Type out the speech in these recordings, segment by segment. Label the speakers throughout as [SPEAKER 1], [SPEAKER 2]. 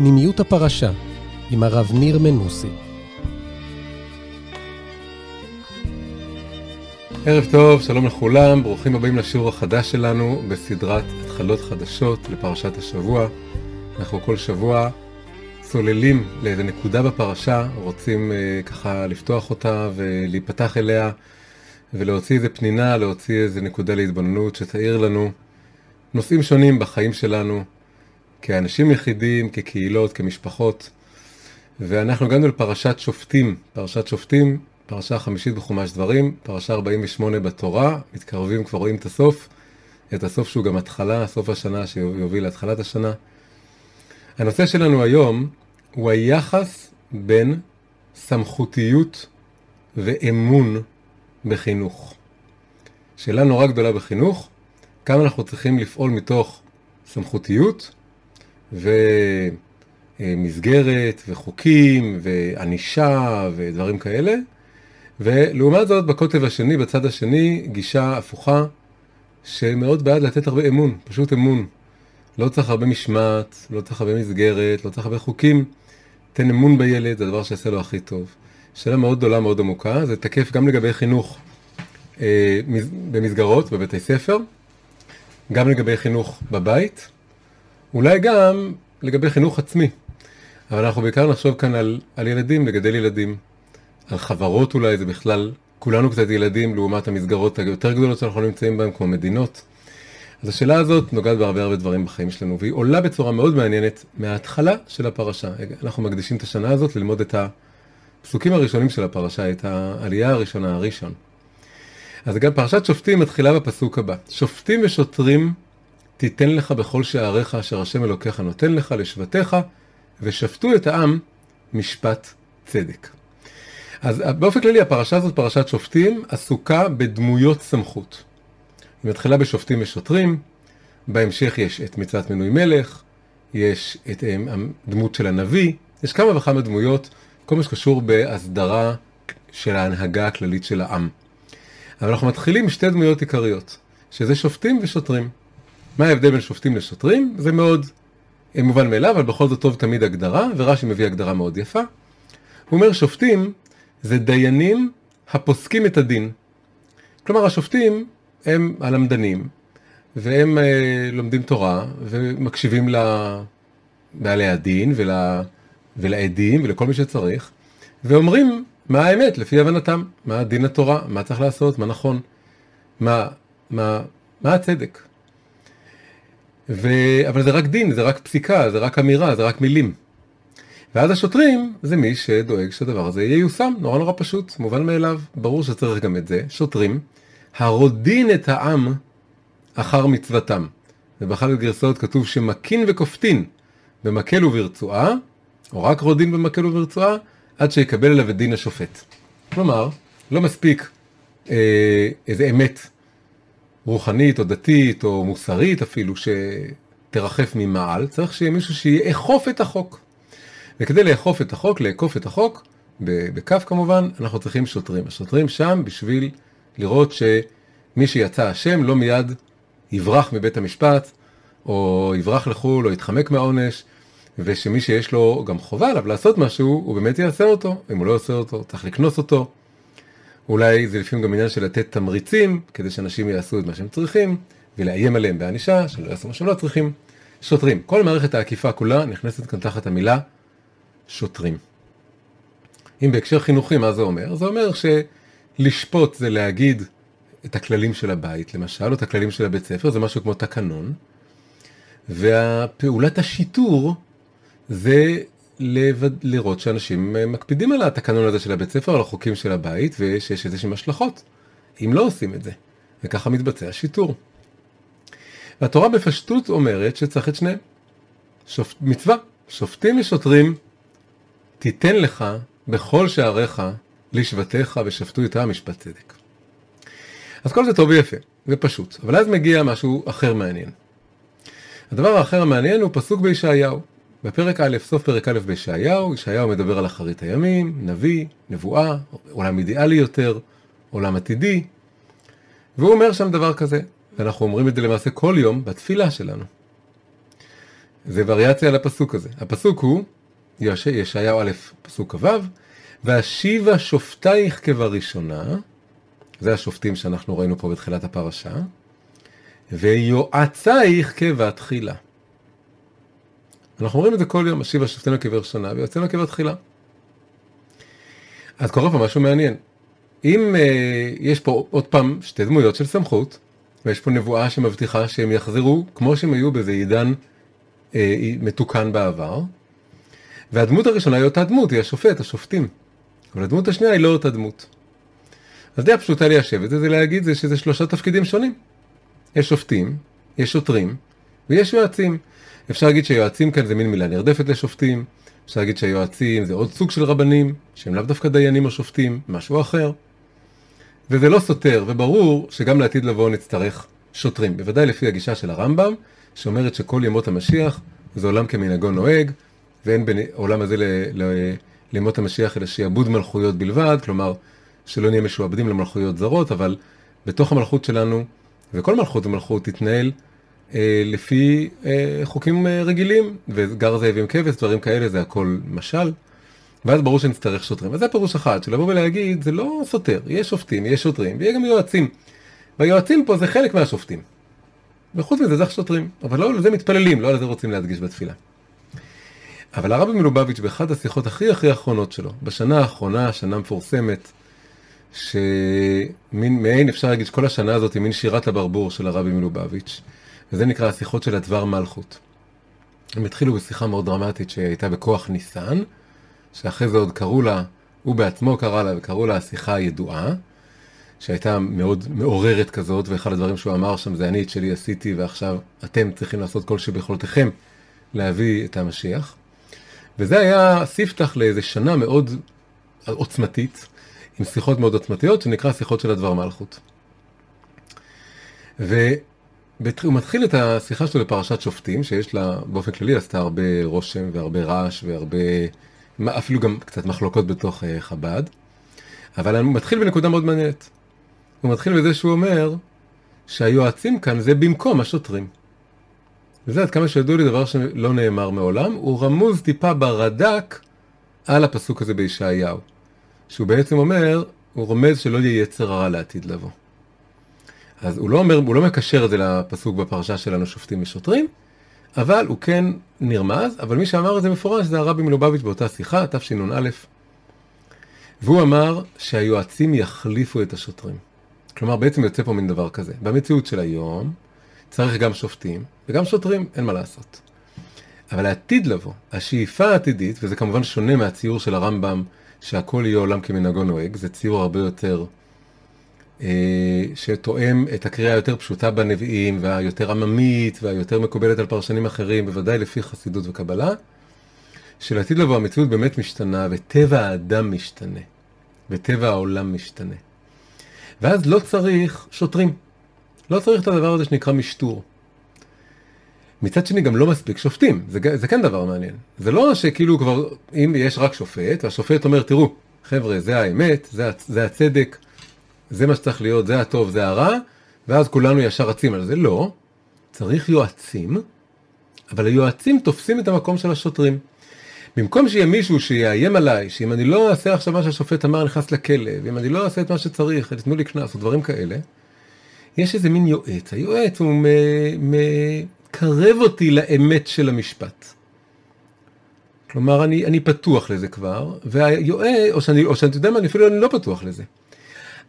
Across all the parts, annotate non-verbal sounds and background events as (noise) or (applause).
[SPEAKER 1] פנימיות הפרשה עם הרב ניר מנוסי.
[SPEAKER 2] ערב טוב, שלום לכולם, ברוכים הבאים לשיעור החדש שלנו בסדרת התחלות חדשות לפרשת השבוע. אנחנו כל שבוע צוללים לאיזה נקודה בפרשה, רוצים אה, ככה לפתוח אותה ולהיפתח אליה ולהוציא איזה פנינה, להוציא איזה נקודה להתבוננות שתאיר לנו נושאים שונים בחיים שלנו, כאנשים יחידים, כקהילות, כמשפחות. ואנחנו הגענו לפרשת שופטים, פרשת שופטים, פרשה חמישית בחומש דברים, פרשה 48 בתורה, מתקרבים, כבר רואים את הסוף, את הסוף שהוא גם התחלה, סוף השנה שיוביל להתחלת השנה. הנושא שלנו היום הוא היחס בין סמכותיות ואמון בחינוך. שאלה נורא גדולה בחינוך, כמה אנחנו צריכים לפעול מתוך סמכותיות ומסגרת וחוקים וענישה ודברים כאלה, ולעומת זאת בקוטב השני, בצד השני, גישה הפוכה שמאוד בעד לתת הרבה אמון, פשוט אמון. לא צריך הרבה משמעת, לא צריך הרבה מסגרת, לא צריך הרבה חוקים. תן אמון בילד, זה הדבר שיעשה לו הכי טוב. שאלה מאוד גדולה, מאוד עמוקה, זה תקף גם לגבי חינוך אה, במסגרות, בבתי ספר, גם לגבי חינוך בבית, אולי גם לגבי חינוך עצמי. אבל אנחנו בעיקר נחשוב כאן על, על ילדים, לגדל ילדים. על חברות אולי, זה בכלל, כולנו קצת ילדים לעומת המסגרות היותר גדולות שאנחנו נמצאים בהן, כמו מדינות. אז השאלה הזאת נוגעת בהרבה הרבה דברים בחיים שלנו, והיא עולה בצורה מאוד מעניינת מההתחלה של הפרשה. אנחנו מקדישים את השנה הזאת ללמוד את הפסוקים הראשונים של הפרשה, את העלייה הראשונה, הראשון. אז גם פרשת שופטים מתחילה בפסוק הבא. שופטים ושוטרים תיתן לך בכל שעריך אשר השם אלוקיך נותן לך לשבטיך, ושפטו את העם משפט צדק. אז באופן כללי הפרשה הזאת, פרשת שופטים, עסוקה בדמויות סמכות. היא מתחילה בשופטים ושוטרים, בהמשך יש את מצוות מינוי מלך, יש את הדמות של הנביא, יש כמה וכמה דמויות, כל מה שקשור בהסדרה של ההנהגה הכללית של העם. אבל אנחנו מתחילים שתי דמויות עיקריות, שזה שופטים ושוטרים. מה ההבדל בין שופטים לשוטרים? זה מאוד מובן מאליו, אבל בכל זאת טוב תמיד הגדרה, ורש"י מביא הגדרה מאוד יפה. הוא אומר שופטים זה דיינים הפוסקים את הדין. כלומר השופטים הם הלמדנים, והם אה, לומדים תורה ומקשיבים לבעלי הדין ול, ולעדים ולכל מי שצריך, ואומרים מה האמת לפי הבנתם, מה דין התורה, מה צריך לעשות, מה נכון, מה, מה, מה הצדק. ו... אבל זה רק דין, זה רק פסיקה, זה רק אמירה, זה רק מילים. ואז השוטרים זה מי שדואג שהדבר הזה ייושם, נורא נורא פשוט, מובן מאליו, ברור שצריך גם את זה, שוטרים, הרודין את העם אחר מצוותם. ובאחת הגרסאות כתוב שמקין וכופתין במקל וברצועה, או רק רודין במקל וברצועה, עד שיקבל אליו את דין השופט. כלומר, לא מספיק אה, איזה אמת רוחנית או דתית או מוסרית אפילו שתרחף ממעל, צריך שיהיה מישהו שיאכוף את החוק. וכדי לאכוף את החוק, לאכוף את החוק, בכף כמובן, אנחנו צריכים שוטרים. השוטרים שם בשביל לראות שמי שיצא אשם לא מיד יברח מבית המשפט, או יברח לחו"ל, או יתחמק מהעונש, ושמי שיש לו גם חובה עליו לעשות משהו, הוא באמת יעשה אותו. אם הוא לא עושה אותו, צריך לקנוס אותו. אולי זה לפעמים גם עניין של לתת תמריצים, כדי שאנשים יעשו את מה שהם צריכים, ולאיים עליהם בענישה, שלא יעשו מה שהם לא צריכים. שוטרים. כל מערכת האכיפה כולה נכנסת כאן תחת המילה שוטרים. אם בהקשר חינוכי, מה זה אומר? זה אומר שלשפוט זה להגיד את הכללים של הבית, למשל, או את הכללים של הבית ספר, זה משהו כמו תקנון, והפעולת השיטור זה לראות שאנשים מקפידים על התקנון הזה של הבית ספר, על החוקים של הבית, ושיש איזה שהם השלכות, אם לא עושים את זה. וככה מתבצע שיטור. והתורה בפשטות אומרת שצריך את שניהם. שופ... מצווה, שופטים ושוטרים תיתן לך בכל שעריך לשבטיך ושפטו איתה משפט צדק. אז כל זה טוב ויפה, זה פשוט, אבל אז מגיע משהו אחר מעניין. הדבר האחר המעניין הוא פסוק בישעיהו. בפרק א', סוף פרק א' בישעיהו, ישעיהו מדבר על אחרית הימים, נביא, נבואה, עולם אידיאלי יותר, עולם עתידי, והוא אומר שם דבר כזה, ואנחנו אומרים את זה למעשה כל יום בתפילה שלנו. זה וריאציה על הפסוק הזה. הפסוק הוא, יש, ישעיהו א', פסוק כ"ו, והשיבה שופטייך כבראשונה, זה השופטים שאנחנו ראינו פה בתחילת הפרשה, ויועצייך כבתחילה. אנחנו אומרים את זה כל יום, השיבה שופטינו כבראשונה ויועצינו כבתחילה. אז קורה פה משהו מעניין. אם אה, יש פה עוד פעם שתי דמויות של סמכות, ויש פה נבואה שמבטיחה שהם יחזרו כמו שהם היו באיזה עידן אה, מתוקן בעבר, והדמות הראשונה היא אותה דמות, היא השופט, השופטים. אבל הדמות השנייה היא לא אותה דמות. אז די הפשוטה ליישב את זה, זה להגיד זה שזה שלושה תפקידים שונים. יש שופטים, יש שוטרים, ויש יועצים. אפשר להגיד שיועצים כאן זה מין מילה נרדפת לשופטים, אפשר להגיד שהיועצים זה עוד סוג של רבנים, שהם לאו דווקא דיינים או שופטים, משהו אחר. וזה לא סותר, וברור שגם לעתיד לבוא נצטרך שוטרים, בוודאי לפי הגישה של הרמב"ם, שאומרת שכל ימות המשיח זה עולם כמנהגו נוהג, ואין בעולם הזה לימות המשיח אלא שיעבוד מלכויות בלבד, כלומר שלא נהיה משועבדים למלכויות זרות, אבל בתוך המלכות שלנו, וכל מלכות ומלכות תתנהל לפי אה, חוקים אה, רגילים, וגר זאב עם כבש, דברים כאלה, זה הכל משל. ואז ברור שנצטרך שוטרים. אז זה פירוש אחד, של לבוא ולהגיד, זה לא סותר, יש שופטים, יש שוטרים, ויהיה גם יועצים. והיועצים פה זה חלק מהשופטים. וחוץ מזה זה שוטרים, אבל לא על זה מתפללים, לא על זה רוצים להדגיש בתפילה. אבל הרבי מלובביץ' באחת השיחות הכי הכי אחרונות שלו, בשנה האחרונה, שנה מפורסמת, שמין מעין, אפשר להגיד שכל השנה הזאת היא מין שירת הברבור של הרבי מלובביץ', וזה נקרא השיחות של הדבר מלכות. הם התחילו בשיחה מאוד דרמטית שהייתה בכוח ניסן, שאחרי זה עוד קראו לה, הוא בעצמו קרא לה, וקראו לה השיחה הידועה, שהייתה מאוד מעוררת כזאת, ואחד הדברים שהוא אמר שם זה אני את שלי עשיתי, ועכשיו אתם צריכים לעשות כל שביכולתכם להביא את המשיח. וזה היה ספתח לאיזה שנה מאוד עוצמתית, עם שיחות מאוד עוצמתיות, שנקרא שיחות של הדבר מלכות. והוא מתחיל את השיחה שלו לפרשת שופטים, שיש לה באופן כללי עשתה הרבה רושם והרבה רעש והרבה, אפילו גם קצת מחלוקות בתוך אה, חב"ד, אבל הוא מתחיל בנקודה מאוד מעניינת. הוא מתחיל בזה שהוא אומר שהיועצים כאן זה במקום השוטרים. וזה עד כמה שידוע לי דבר שלא נאמר מעולם, הוא רמוז טיפה ברד"ק על הפסוק הזה בישעיהו. שהוא בעצם אומר, הוא רומז שלא יהיה יצר הרע לעתיד לבוא. אז הוא לא אומר, הוא לא מקשר את זה לפסוק בפרשה שלנו שופטים ושוטרים, אבל הוא כן נרמז, אבל מי שאמר את זה מפורש זה הרבי מלובביץ' באותה שיחה, תשנ"א. והוא אמר שהיועצים יחליפו את השוטרים. כלומר, בעצם יוצא פה מין דבר כזה. במציאות של היום, צריך גם שופטים וגם שוטרים, אין מה לעשות. אבל העתיד לבוא, השאיפה העתידית, וזה כמובן שונה מהציור של הרמב"ם, שהכל יהיה עולם כמנהגו נוהג, זה ציור הרבה יותר, שתואם את הקריאה היותר פשוטה בנביאים, והיותר עממית, והיותר מקובלת על פרשנים אחרים, בוודאי לפי חסידות וקבלה, שלעתיד לבוא המציאות באמת משתנה, וטבע האדם משתנה, וטבע העולם משתנה. ואז לא צריך שוטרים. לא צריך את הדבר הזה שנקרא משטור. מצד שני גם לא מספיק שופטים, זה, זה כן דבר מעניין. זה לא שכאילו כבר, אם יש רק שופט, והשופט אומר, תראו, חבר'ה, זה האמת, זה, זה הצדק, זה מה שצריך להיות, זה הטוב, זה הרע, ואז כולנו ישר רצים על זה. לא, צריך יועצים, אבל היועצים תופסים את המקום של השוטרים. במקום שיהיה מישהו שיאיים עליי, שאם אני לא אעשה עכשיו מה שהשופט אמר, נכנס לכלא, ואם אני לא אעשה את מה שצריך, תנו לי קנס או דברים כאלה, יש איזה מין יועץ. היועץ הוא מקרב אותי לאמת של המשפט. כלומר, אני, אני פתוח לזה כבר, והיועץ, או שאני, או שאני יודע מה, אני אפילו אני לא פתוח לזה.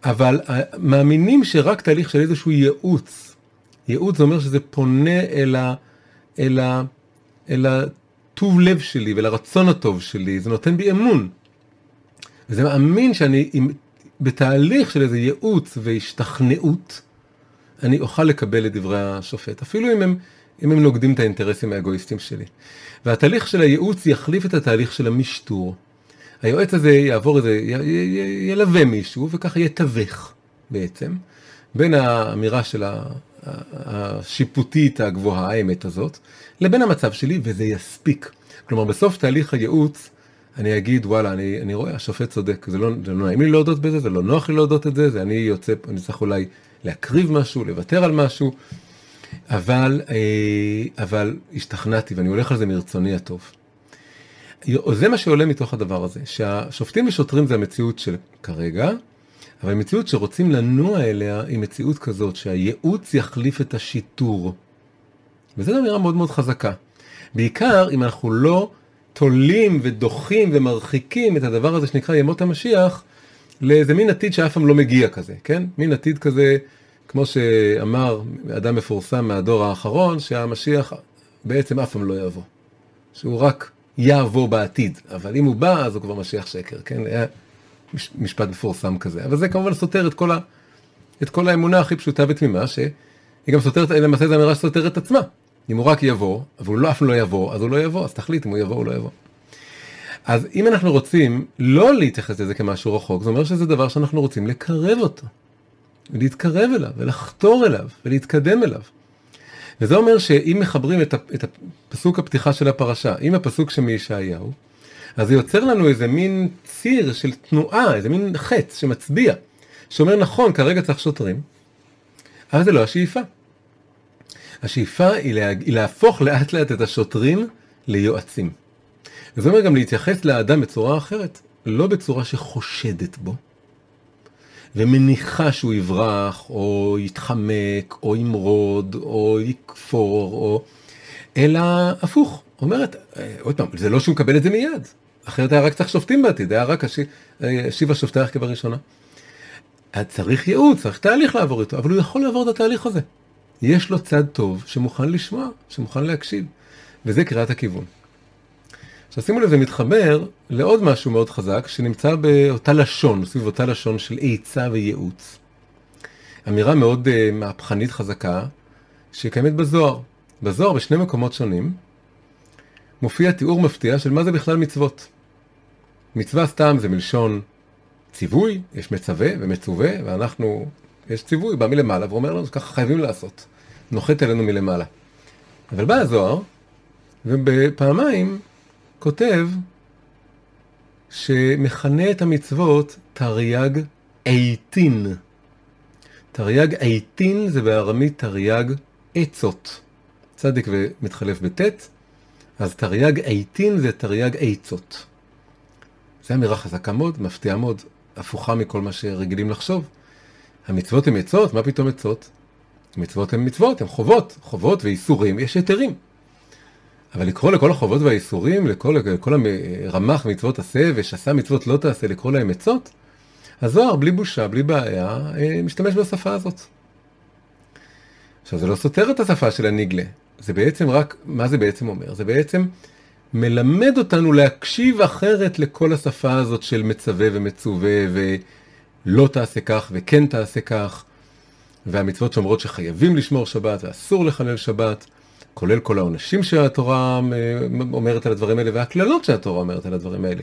[SPEAKER 2] אבל מאמינים שרק תהליך של איזשהו ייעוץ, ייעוץ זה אומר שזה פונה אל, ה, אל, ה, אל הטוב לב שלי ולרצון הטוב שלי, זה נותן בי אמון. וזה מאמין שאני עם, בתהליך של איזה ייעוץ והשתכנעות, אני אוכל לקבל את דברי השופט, אפילו אם הם, אם הם נוגדים את האינטרסים האגואיסטיים שלי. והתהליך של הייעוץ יחליף את התהליך של המשטור. היועץ הזה יעבור איזה, ילווה מישהו וככה יתווך בעצם בין האמירה של השיפוטית הגבוהה, האמת הזאת, לבין המצב שלי וזה יספיק. כלומר בסוף תהליך הייעוץ אני אגיד וואלה אני, אני רואה השופט צודק זה לא, זה לא נעים לי להודות בזה זה לא נוח לי להודות את זה זה אני יוצא אני צריך אולי להקריב משהו, לוותר על משהו, אבל, אה, אבל השתכנעתי ואני הולך על זה מרצוני הטוב. זה מה שעולה מתוך הדבר הזה, שהשופטים ושוטרים זה המציאות של כרגע, אבל המציאות שרוצים לנוע אליה היא מציאות כזאת שהייעוץ יחליף את השיטור. וזו אמירה מאוד מאוד חזקה. בעיקר אם אנחנו לא תולים ודוחים ומרחיקים את הדבר הזה שנקרא ימות המשיח לאיזה מין עתיד שאף פעם לא מגיע כזה, כן? מין עתיד כזה, כמו שאמר אדם מפורסם מהדור האחרון, שהמשיח בעצם אף פעם לא יבוא. שהוא רק יבוא בעתיד, אבל אם הוא בא אז הוא כבר משיח שקר, כן? היה משפט מפורסם כזה. אבל זה כמובן סותר את כל, ה, את כל האמונה הכי פשוטה ותמימה, שהיא גם סותרת, למעשה זו אמירה שסותרת עצמה. אם הוא רק יבוא, אבל הוא לא אף לא יבוא, אז הוא לא יבוא, אז תחליט אם הוא יבוא או לא יבוא. אז אם אנחנו רוצים לא להתייחס לזה כמשהו רחוק, זה אומר שזה דבר שאנחנו רוצים לקרב אותו. ולהתקרב אליו, ולחתור אליו, ולהתקדם אליו. וזה אומר שאם מחברים את, את הפסוק הפתיחה של הפרשה עם הפסוק שמישעיהו, אז זה יוצר לנו איזה מין ציר של תנועה, איזה מין חץ שמצביע, שאומר נכון, כרגע צריך שוטרים, אבל זה לא השאיפה. השאיפה היא, לה, היא להפוך לאט לאט את השוטרים ליועצים. וזה אומר גם להתייחס לאדם בצורה אחרת, לא בצורה שחושדת בו, ומניחה שהוא יברח, או יתחמק, או ימרוד, או יכפור, או... אלא הפוך. אומרת, אה, עוד פעם, זה לא שהוא מקבל את זה מיד, אחרת היה רק צריך שופטים בעתיד, היה רק השיבה שופטייך כבראשונה. צריך ייעוץ, צריך תהליך לעבור איתו, אבל הוא יכול לעבור את התהליך הזה. יש לו צד טוב שמוכן לשמוע, שמוכן להקשיב, וזה קריאת הכיוון. עכשיו שימו לב, זה מתחבר לעוד משהו מאוד חזק שנמצא באותה לשון, סביב אותה לשון של עצה וייעוץ. אמירה מאוד uh, מהפכנית חזקה שקיימת בזוהר. בזוהר בשני מקומות שונים מופיע תיאור מפתיע של מה זה בכלל מצוות. מצווה סתם זה מלשון ציווי, יש מצווה ומצווה, ואנחנו, יש ציווי, בא מלמעלה ואומר לנו שככה חייבים לעשות. נוחת אלינו מלמעלה. אבל בא הזוהר, ובפעמיים כותב שמכנה את המצוות תרי"ג עיתין. תרי"ג עיתין זה בארמית תרי"ג עצות. צדיק ומתחלף בטית, אז תרי"ג עיתין זה תרי"ג עצות. זו אמירה חזקה מאוד, מפתיעה מאוד, הפוכה מכל מה שרגילים לחשוב. המצוות הן עצות? מה פתאום עצות? מצוות הן מצוות, הן חובות, חובות ואיסורים, יש היתרים. אבל לקרוא לכל החובות והאיסורים, לכל, לכל הרמ"ח מצוות עשה ושסה מצוות לא תעשה, לקרוא להם עצות, הזוהר בלי בושה, בלי בעיה, אה, משתמש בשפה הזאת. עכשיו זה לא סותר את השפה של הניגלה, זה בעצם רק, מה זה בעצם אומר? זה בעצם מלמד אותנו להקשיב אחרת לכל השפה הזאת של מצווה ומצווה ולא תעשה כך וכן תעשה כך, והמצוות שאומרות שחייבים לשמור שבת ואסור לחלל שבת. כולל כל העונשים שהתורה אה, אומרת על הדברים האלה והקללות שהתורה אומרת על הדברים האלה.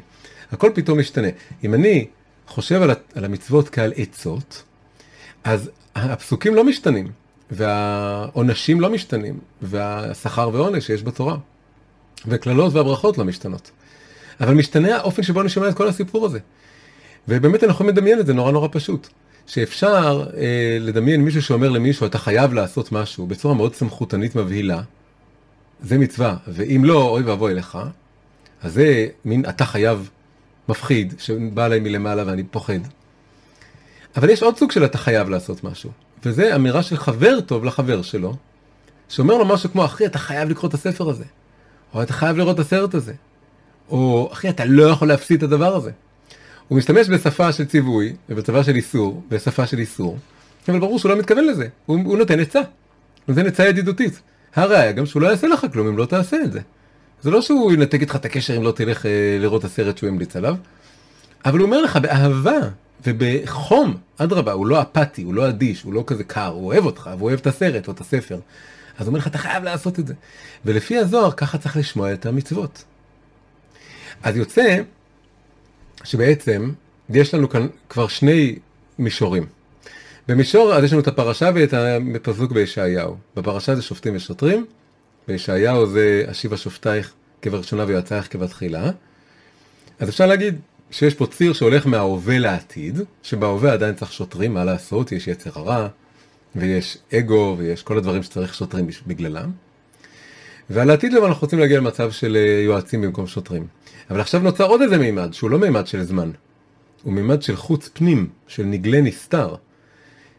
[SPEAKER 2] הכל פתאום משתנה. אם אני חושב על המצוות כעל עצות, אז הפסוקים לא משתנים, והעונשים לא משתנים, והשכר ועונש שיש בתורה, וקללות והברכות לא משתנות. אבל משתנה האופן שבו אני שומע את כל הסיפור הזה. ובאמת אנחנו יכולים לדמיין את זה נורא נורא פשוט. שאפשר אה, לדמיין מישהו שאומר למישהו אתה חייב לעשות משהו בצורה מאוד סמכותנית מבהילה, זה מצווה, ואם לא, אוי ואבוי לך, אז זה מין אתה חייב מפחיד, שבא עליי מלמעלה ואני פוחד. אבל יש עוד סוג של אתה חייב לעשות משהו, וזה אמירה של חבר טוב לחבר שלו, שאומר לו משהו כמו, אחי, אתה חייב לקרוא את הספר הזה, או אתה חייב לראות את הסרט הזה, או אחי, אתה לא יכול להפסיד את הדבר הזה. הוא משתמש בשפה של ציווי, ובשפה של איסור, בשפה של איסור, אבל ברור שהוא לא מתכוון לזה, הוא, הוא נותן עצה, הוא נותן עצה ידידותית. הראיה גם שהוא לא יעשה לך כלום אם לא תעשה את זה. זה לא שהוא ינתק איתך את הקשר אם לא תלך אה, לראות את הסרט שהוא המליץ עליו, אבל הוא אומר לך באהבה ובחום, אדרבה, הוא לא אפאתי, הוא לא אדיש, הוא לא כזה קר, הוא אוהב אותך, והוא אוהב את הסרט או את הספר. אז הוא אומר לך, אתה חייב לעשות את זה. ולפי הזוהר, ככה צריך לשמוע את המצוות. אז יוצא שבעצם יש לנו כאן כבר שני מישורים. במישור, אז יש לנו את הפרשה ואת הפסוק בישעיהו. בפרשה זה שופטים ושוטרים, בישעיהו זה אשיבה שופטייך כבראשונה ויועצייך כבתחילה. אז אפשר להגיד שיש פה ציר שהולך מההווה לעתיד, שבהווה עדיין צריך שוטרים, מה לעשות, יש יצר הרע, ויש אגו, ויש כל הדברים שצריך שוטרים בגללם. ועל העתיד לבוא אנחנו רוצים להגיע למצב של אה, יועצים במקום שוטרים. אבל עכשיו נוצר עוד איזה מימד, שהוא לא מימד של זמן. הוא מימד של חוץ פנים, של נגלה נסתר.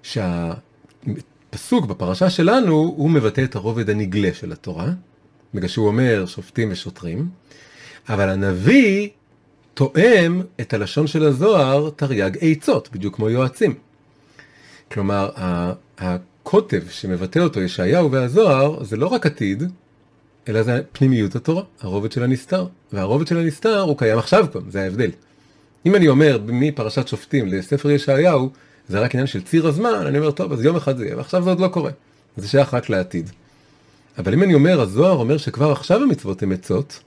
[SPEAKER 2] שהפסוק בפרשה שלנו, הוא מבטא את הרובד הנגלה של התורה, בגלל שהוא אומר שופטים ושוטרים, אבל הנביא תואם את הלשון של הזוהר תרי"ג עצות, בדיוק כמו יועצים. כלומר, הקוטב שמבטא אותו ישעיהו והזוהר, זה לא רק עתיד, אלא זה פנימיות התורה, הרובד של הנסתר. והרובד של הנסתר הוא קיים עכשיו כבר, זה ההבדל. אם אני אומר מפרשת שופטים לספר ישעיהו, זה רק עניין של ציר הזמן, אני אומר, טוב, אז יום אחד זה יהיה, ועכשיו זה עוד לא קורה. זה שייך רק לעתיד. אבל אם אני אומר, הזוהר אומר שכבר עכשיו המצוות הן עצות,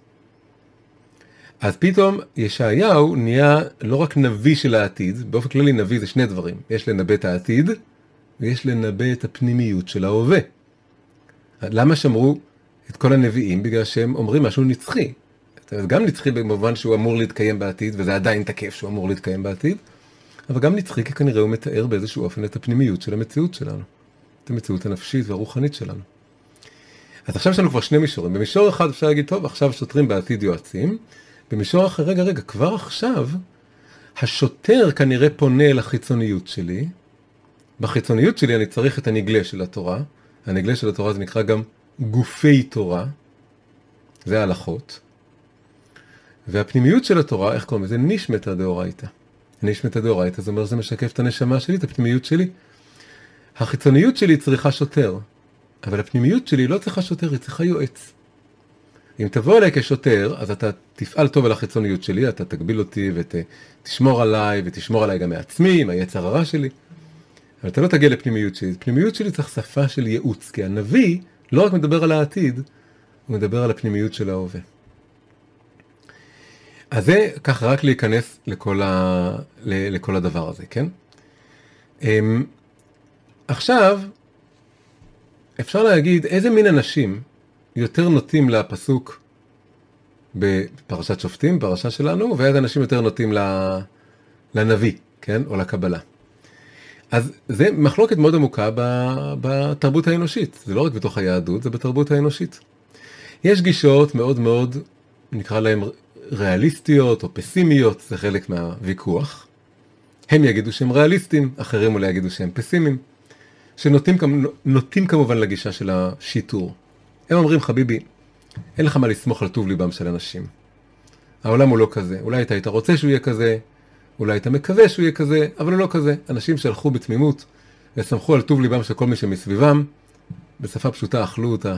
[SPEAKER 2] אז פתאום ישעיהו נהיה לא רק נביא של העתיד, באופן כללי נביא זה שני דברים, יש לנבא את העתיד, ויש לנבא את הפנימיות של ההווה. למה שמרו את כל הנביאים? בגלל שהם אומרים משהו נצחי. גם נצחי במובן שהוא אמור להתקיים בעתיד, וזה עדיין תקף שהוא אמור להתקיים בעתיד, אבל גם נצחי כי כנראה הוא מתאר באיזשהו אופן את הפנימיות של המציאות שלנו, את המציאות הנפשית והרוחנית שלנו. אז עכשיו יש לנו כבר שני מישורים. במישור אחד אפשר להגיד, טוב, עכשיו שוטרים בעתיד יועצים. במישור אחר, רגע, רגע, כבר עכשיו, השוטר כנראה פונה אל החיצוניות שלי. בחיצוניות שלי אני צריך את הנגלה של התורה. הנגלה של התורה זה נקרא גם גופי תורה. זה ההלכות. והפנימיות של התורה, איך קוראים לזה? נשמתא דאורייתא. נשמתא דאורייתא, זה אומר שזה משקף את הנשמה שלי, את הפנימיות שלי. החיצוניות שלי צריכה שוטר. אבל הפנימיות שלי לא צריכה שוטר, היא צריכה יועץ. אם תבוא אליי כשוטר, אז אתה תפעל טוב על החיצוניות שלי, אתה תגביל אותי ותשמור עליי, ותשמור עליי גם מעצמי, מהיצר הרע שלי. אבל אתה לא תגיע לפנימיות שלי. פנימיות שלי צריך שפה של ייעוץ, כי הנביא לא רק מדבר על העתיד, הוא מדבר על הפנימיות של ההווה. אז זה ככה רק להיכנס לכל, ה... לכל הדבר הזה, כן? אמ, עכשיו, אפשר להגיד איזה מין אנשים יותר נוטים לפסוק בפרשת שופטים, פרשה שלנו, ואיזה אנשים יותר נוטים לנביא, כן? או לקבלה. אז זה מחלוקת מאוד עמוקה בתרבות האנושית, זה לא רק בתוך היהדות, זה בתרבות האנושית. יש גישות מאוד מאוד, נקרא להן ריאליסטיות או פסימיות, זה חלק מהוויכוח. הם יגידו שהם ריאליסטים, אחרים אולי יגידו שהם פסימיים. שנוטים כמובן לגישה של השיטור. הם אומרים, חביבי, אין לך מה לסמוך על טוב ליבם של אנשים. העולם הוא לא כזה. אולי אתה היית רוצה שהוא יהיה כזה, אולי אתה מקווה שהוא יהיה כזה, אבל הוא לא כזה. אנשים שהלכו בתמימות וסמכו על טוב ליבם של כל מי שמסביבם, בשפה פשוטה אכלו אותה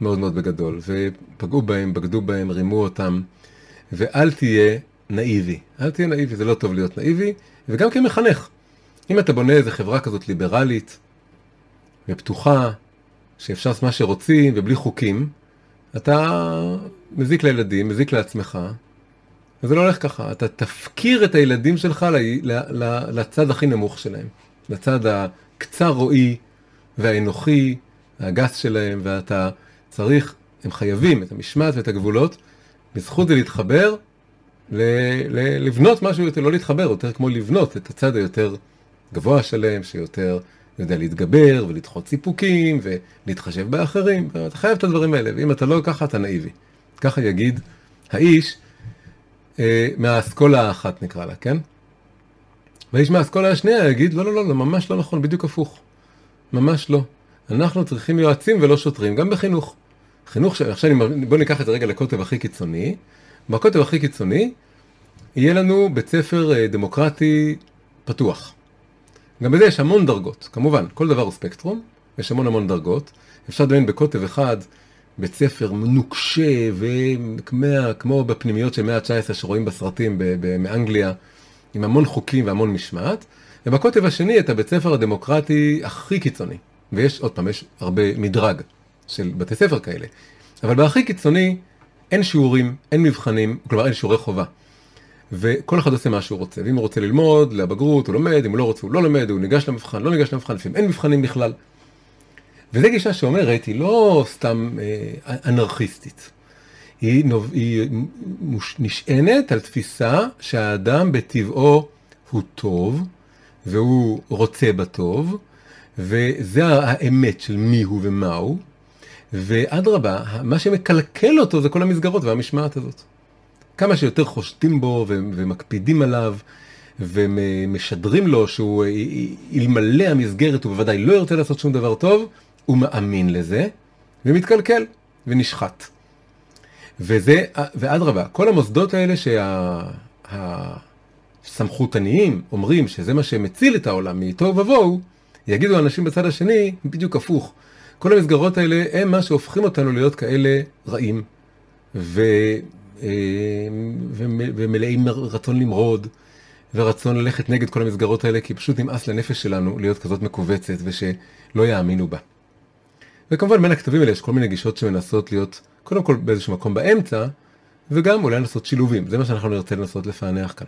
[SPEAKER 2] מאוד מאוד בגדול, ופגעו בהם, בגדו בהם, רימו אותם, ואל תהיה נאיבי. אל תהיה נאיבי, זה לא טוב להיות נאיבי, וגם כמחנך. אם אתה בונה איזה חברה כזאת ליברלית, ופתוחה, שאפשר לעשות מה שרוצים ובלי חוקים, אתה מזיק לילדים, מזיק לעצמך, וזה לא הולך ככה, אתה תפקיר את הילדים שלך לצד הכי נמוך שלהם, לצד הקצר רועי והאנוכי, הגס שלהם, ואתה צריך, הם חייבים את המשמעת ואת הגבולות, בזכות זה להתחבר, ל- ל- לבנות משהו יותר, לא להתחבר, יותר כמו לבנות את הצד היותר גבוה שלהם, שיותר יודע להתגבר ולדחות סיפוקים ולהתחשב באחרים, אתה חייב את הדברים האלה, ואם אתה לא ככה אתה נאיבי. ככה יגיד האיש אה, מהאסכולה האחת נקרא לה, כן? והאיש מהאסכולה השנייה יגיד, לא, לא, לא, לא, ממש לא נכון, בדיוק הפוך. ממש לא. אנחנו צריכים יועצים ולא שוטרים, גם בחינוך. חינוך, ש... עכשיו בואו ניקח את זה רגע לקוטב הכי קיצוני. בקוטב הכי קיצוני, יהיה לנו בית ספר אה, דמוקרטי פתוח. גם בזה יש המון דרגות, כמובן, כל דבר הוא ספקטרום, יש המון המון דרגות. אפשר לדמיין בקוטב אחד בית ספר נוקשה וכמו בפנימיות של מאה ה-19 שרואים בסרטים מאנגליה, עם המון חוקים והמון משמעת, ובקוטב השני את הבית ספר הדמוקרטי הכי קיצוני. ויש, עוד פעם, יש הרבה מדרג של בתי ספר כאלה. אבל בהכי קיצוני אין שיעורים, אין מבחנים, כלומר אין שיעורי חובה. וכל אחד עושה מה שהוא רוצה, ואם הוא רוצה ללמוד לבגרות הוא לומד, אם הוא לא רוצה הוא לא לומד, הוא ניגש למבחן, לא ניגש למבחן, לפעמים אין מבחנים בכלל. וזו גישה שאומרת, היא לא סתם אה, אנרכיסטית, היא, נוב, היא מוש, נשענת על תפיסה שהאדם בטבעו הוא טוב, והוא רוצה בטוב, וזה האמת של מי הוא ומה הוא, ואדרבה, מה שמקלקל אותו זה כל המסגרות והמשמעת הזאת. כמה שיותר חושדים בו ומקפידים עליו ומשדרים לו שהוא אלמלא המסגרת הוא בוודאי לא ירצה לעשות שום דבר טוב, הוא מאמין לזה ומתקלקל ונשחט. וזה, ואדרבה, כל המוסדות האלה שהסמכותניים אומרים שזה מה שמציל את העולם מתוהו ובוהו, יגידו אנשים בצד השני בדיוק הפוך. כל המסגרות האלה הם מה שהופכים אותנו להיות כאלה רעים ו, אה, ומלאים רצון למרוד ורצון ללכת נגד כל המסגרות האלה כי פשוט נמאס לנפש שלנו להיות כזאת מכווצת ושלא יאמינו בה. וכמובן בין הכתבים האלה יש כל מיני גישות שמנסות להיות קודם כל באיזשהו מקום באמצע וגם אולי לנסות שילובים, זה מה שאנחנו נרצה לנסות לפענח כאן.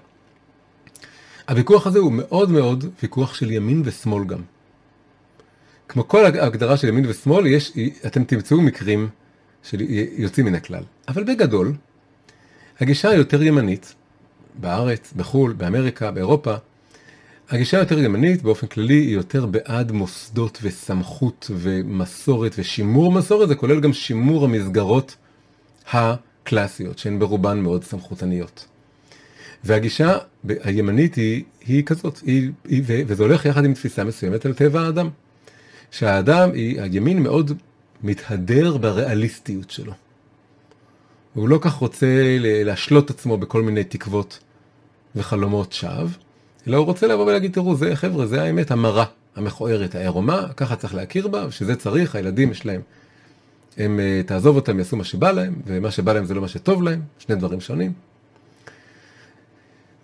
[SPEAKER 2] הוויכוח הזה הוא מאוד מאוד ויכוח של ימין ושמאל גם. כמו כל ההגדרה של ימין ושמאל, יש, אתם תמצאו מקרים שיוצאים מן הכלל. אבל בגדול, הגישה היותר ימנית, בארץ, בחו"ל, באמריקה, באירופה, הגישה היותר ימנית באופן כללי היא יותר בעד מוסדות וסמכות ומסורת ושימור מסורת, זה כולל גם שימור המסגרות הקלאסיות, שהן ברובן מאוד סמכותניות. והגישה הימנית היא, היא כזאת, היא, היא, וזה הולך יחד עם תפיסה מסוימת על טבע האדם. שהאדם, הימין מאוד מתהדר בריאליסטיות שלו. הוא לא כך רוצה להשלות עצמו בכל מיני תקוות וחלומות שווא, אלא הוא רוצה לבוא ולהגיד, תראו, זה חבר'ה, זה האמת המרה, המכוערת, הערומה, ככה צריך להכיר בה, ושזה צריך, הילדים יש להם. הם, אה, תעזוב אותם, יעשו מה שבא להם, ומה שבא להם זה לא מה שטוב להם, שני דברים שונים.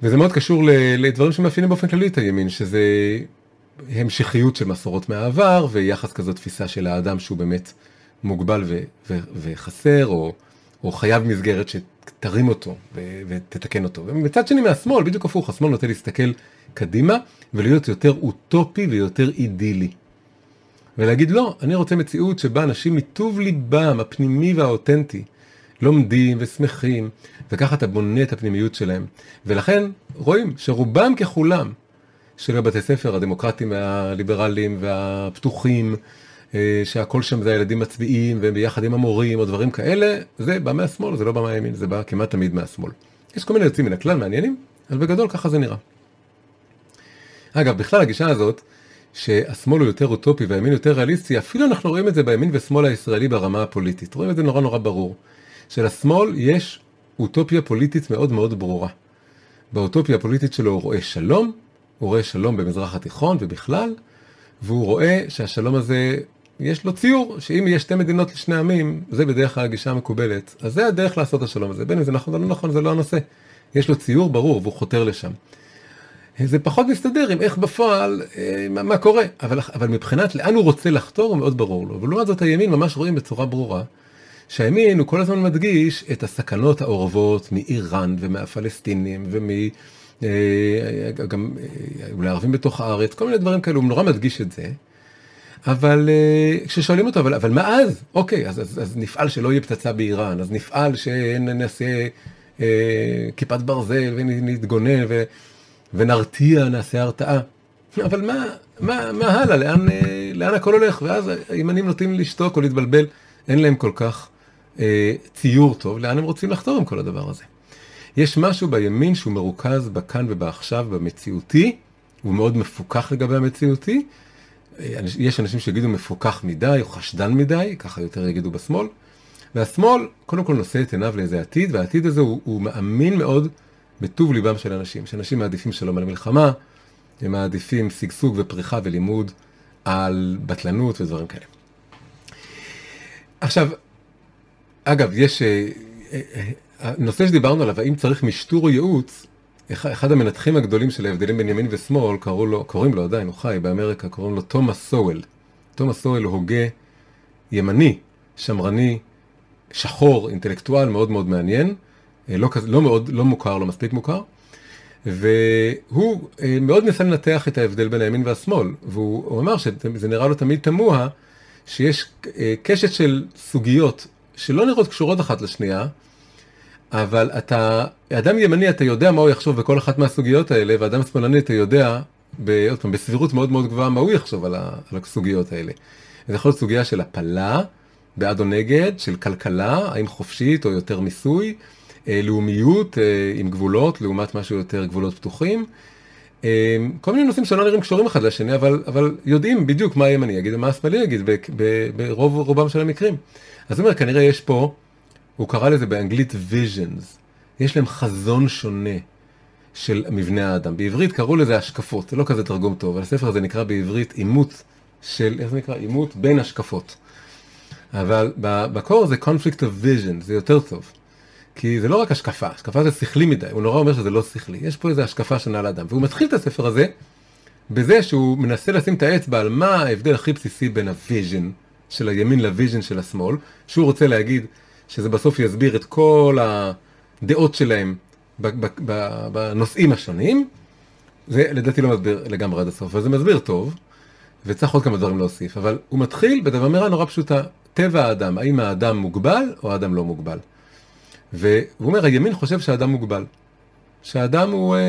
[SPEAKER 2] וזה מאוד קשור לדברים שמאפיינים באופן כללי את הימין, שזה המשכיות של מסורות מהעבר ויחס כזו תפיסה של האדם שהוא באמת מוגבל ו- ו- וחסר או, או חייב מסגרת שתרים אותו ו- ותתקן אותו. ומצד שני מהשמאל בדיוק הפוך, השמאל נוטה להסתכל קדימה ולהיות יותר אוטופי ויותר אידילי. ולהגיד לא, אני רוצה מציאות שבה אנשים מטוב ליבם הפנימי והאותנטי לומדים ושמחים וככה אתה בונה את הפנימיות שלהם. ולכן רואים שרובם ככולם של הבתי ספר הדמוקרטיים והליברליים והפתוחים, אה, שהכל שם זה הילדים מצביעים והם ביחד עם המורים או דברים כאלה, זה בא מהשמאל, זה לא בא מהימין, זה בא כמעט תמיד מהשמאל. יש כל מיני יוצאים מן הכלל מעניינים, אבל בגדול ככה זה נראה. אגב, בכלל הגישה הזאת, שהשמאל הוא יותר אוטופי והימין יותר ריאליסטי, אפילו אנחנו רואים את זה בימין ושמאל הישראלי ברמה הפוליטית. רואים את זה נורא נורא ברור. שלשמאל יש אוטופיה פוליטית מאוד מאוד ברורה. באוטופיה הפוליטית שלו הוא רואה שלום, הוא רואה שלום במזרח התיכון ובכלל, והוא רואה שהשלום הזה, יש לו ציור, שאם יש שתי מדינות לשני עמים, זה בדרך כלל הגישה המקובלת. אז זה הדרך לעשות השלום הזה, בין אם זה נכון או לא נכון, זה לא הנושא. יש לו ציור ברור והוא חותר לשם. זה פחות מסתדר עם איך בפועל, אה, מה, מה קורה, אבל, אבל מבחינת לאן הוא רוצה לחתור הוא מאוד ברור לו. ולעומת זאת הימין ממש רואים בצורה ברורה, שהימין הוא כל הזמן מדגיש את הסכנות האורבות מאיראן ומהפלסטינים ומ... אה, גם אה, אולי ערבים בתוך הארץ, כל מיני דברים כאלו, הוא נורא מדגיש את זה. אבל אה, כששואלים אותו, אבל, אבל מה אז? אוקיי, אז, אז, אז נפעל שלא יהיה פצצה באיראן, אז נפעל שנעשה אה, כיפת ברזל ונתגונן ו, ונרתיע, נעשה הרתעה. אבל מה, מה, מה הלאה, לאן, אה, לאן הכל הולך? ואז הימנים נוטים לשתוק או להתבלבל, אין להם כל כך אה, ציור טוב, לאן הם רוצים לחתור עם כל הדבר הזה. יש משהו בימין שהוא מרוכז בכאן ובעכשיו, במציאותי, הוא מאוד מפוקח לגבי המציאותי. יש אנשים שיגידו מפוקח מדי או חשדן מדי, ככה יותר יגידו בשמאל. והשמאל קודם כל נושא את עיניו לאיזה עתיד, והעתיד הזה הוא, הוא מאמין מאוד בטוב ליבם של אנשים, שאנשים מעדיפים שלום על מלחמה, הם מעדיפים שגשוג ופריחה ולימוד על בטלנות ודברים כאלה. עכשיו, אגב, יש אה, אה, הנושא שדיברנו עליו, האם צריך משטור או ייעוץ, אחד המנתחים הגדולים של ההבדלים בין ימין ושמאל, קראו לו, קוראים לו עדיין, הוא חי באמריקה, קוראים לו תומאס סואל. תומאס סואל הוא הוגה ימני, שמרני, שחור, אינטלקטואל מאוד מאוד מעניין, אה, לא, לא מאוד, לא מוכר, לא מספיק מוכר, והוא אה, מאוד ניסה לנתח את ההבדל בין הימין והשמאל, והוא אמר שזה נראה לו תמיד תמוה, שיש אה, קשת של סוגיות שלא נראות קשורות אחת לשנייה, אבל אתה, אדם ימני אתה יודע מה הוא יחשוב בכל אחת מהסוגיות האלה, ואדם שמאלני אתה יודע עוד פעם, בסבירות מאוד מאוד גבוהה מה הוא יחשוב על, ה, על הסוגיות האלה. זה יכול להיות סוגיה של הפלה, בעד או נגד, של כלכלה, האם חופשית או יותר מיסוי, אה, לאומיות אה, עם גבולות לעומת משהו יותר גבולות פתוחים. אה, כל מיני נושאים שלא נראים קשורים אחד לשני, אבל, אבל יודעים בדיוק מה הימני יגיד ומה השמאלי יגיד ברוב רובם של המקרים. אז הוא אומר, כנראה יש פה, הוא קרא לזה באנגלית visions, יש להם חזון שונה של מבנה האדם. בעברית קראו לזה השקפות, זה לא כזה תרגום טוב, אבל הספר הזה נקרא בעברית אימות של, איך זה נקרא? אימות בין השקפות. אבל במקור זה conflict of visions, זה יותר טוב. כי זה לא רק השקפה, השקפה זה שכלי מדי, הוא נורא אומר שזה לא שכלי, יש פה איזו השקפה שונה לאדם. והוא מתחיל את הספר הזה בזה שהוא מנסה לשים את האצבע על מה ההבדל הכי בסיסי בין ה vision של הימין ל vision של השמאל, שהוא רוצה להגיד שזה בסוף יסביר את כל הדעות שלהם בנושאים השונים. זה לדעתי לא מסביר לגמרי עד הסוף, אבל זה מסביר טוב, וצריך עוד כמה דברים להוסיף, אבל הוא מתחיל בדבר אמירה נורא פשוטה, טבע האדם, האם האדם מוגבל או האדם לא מוגבל. והוא אומר, הימין חושב שהאדם מוגבל. שהאדם הוא, אה,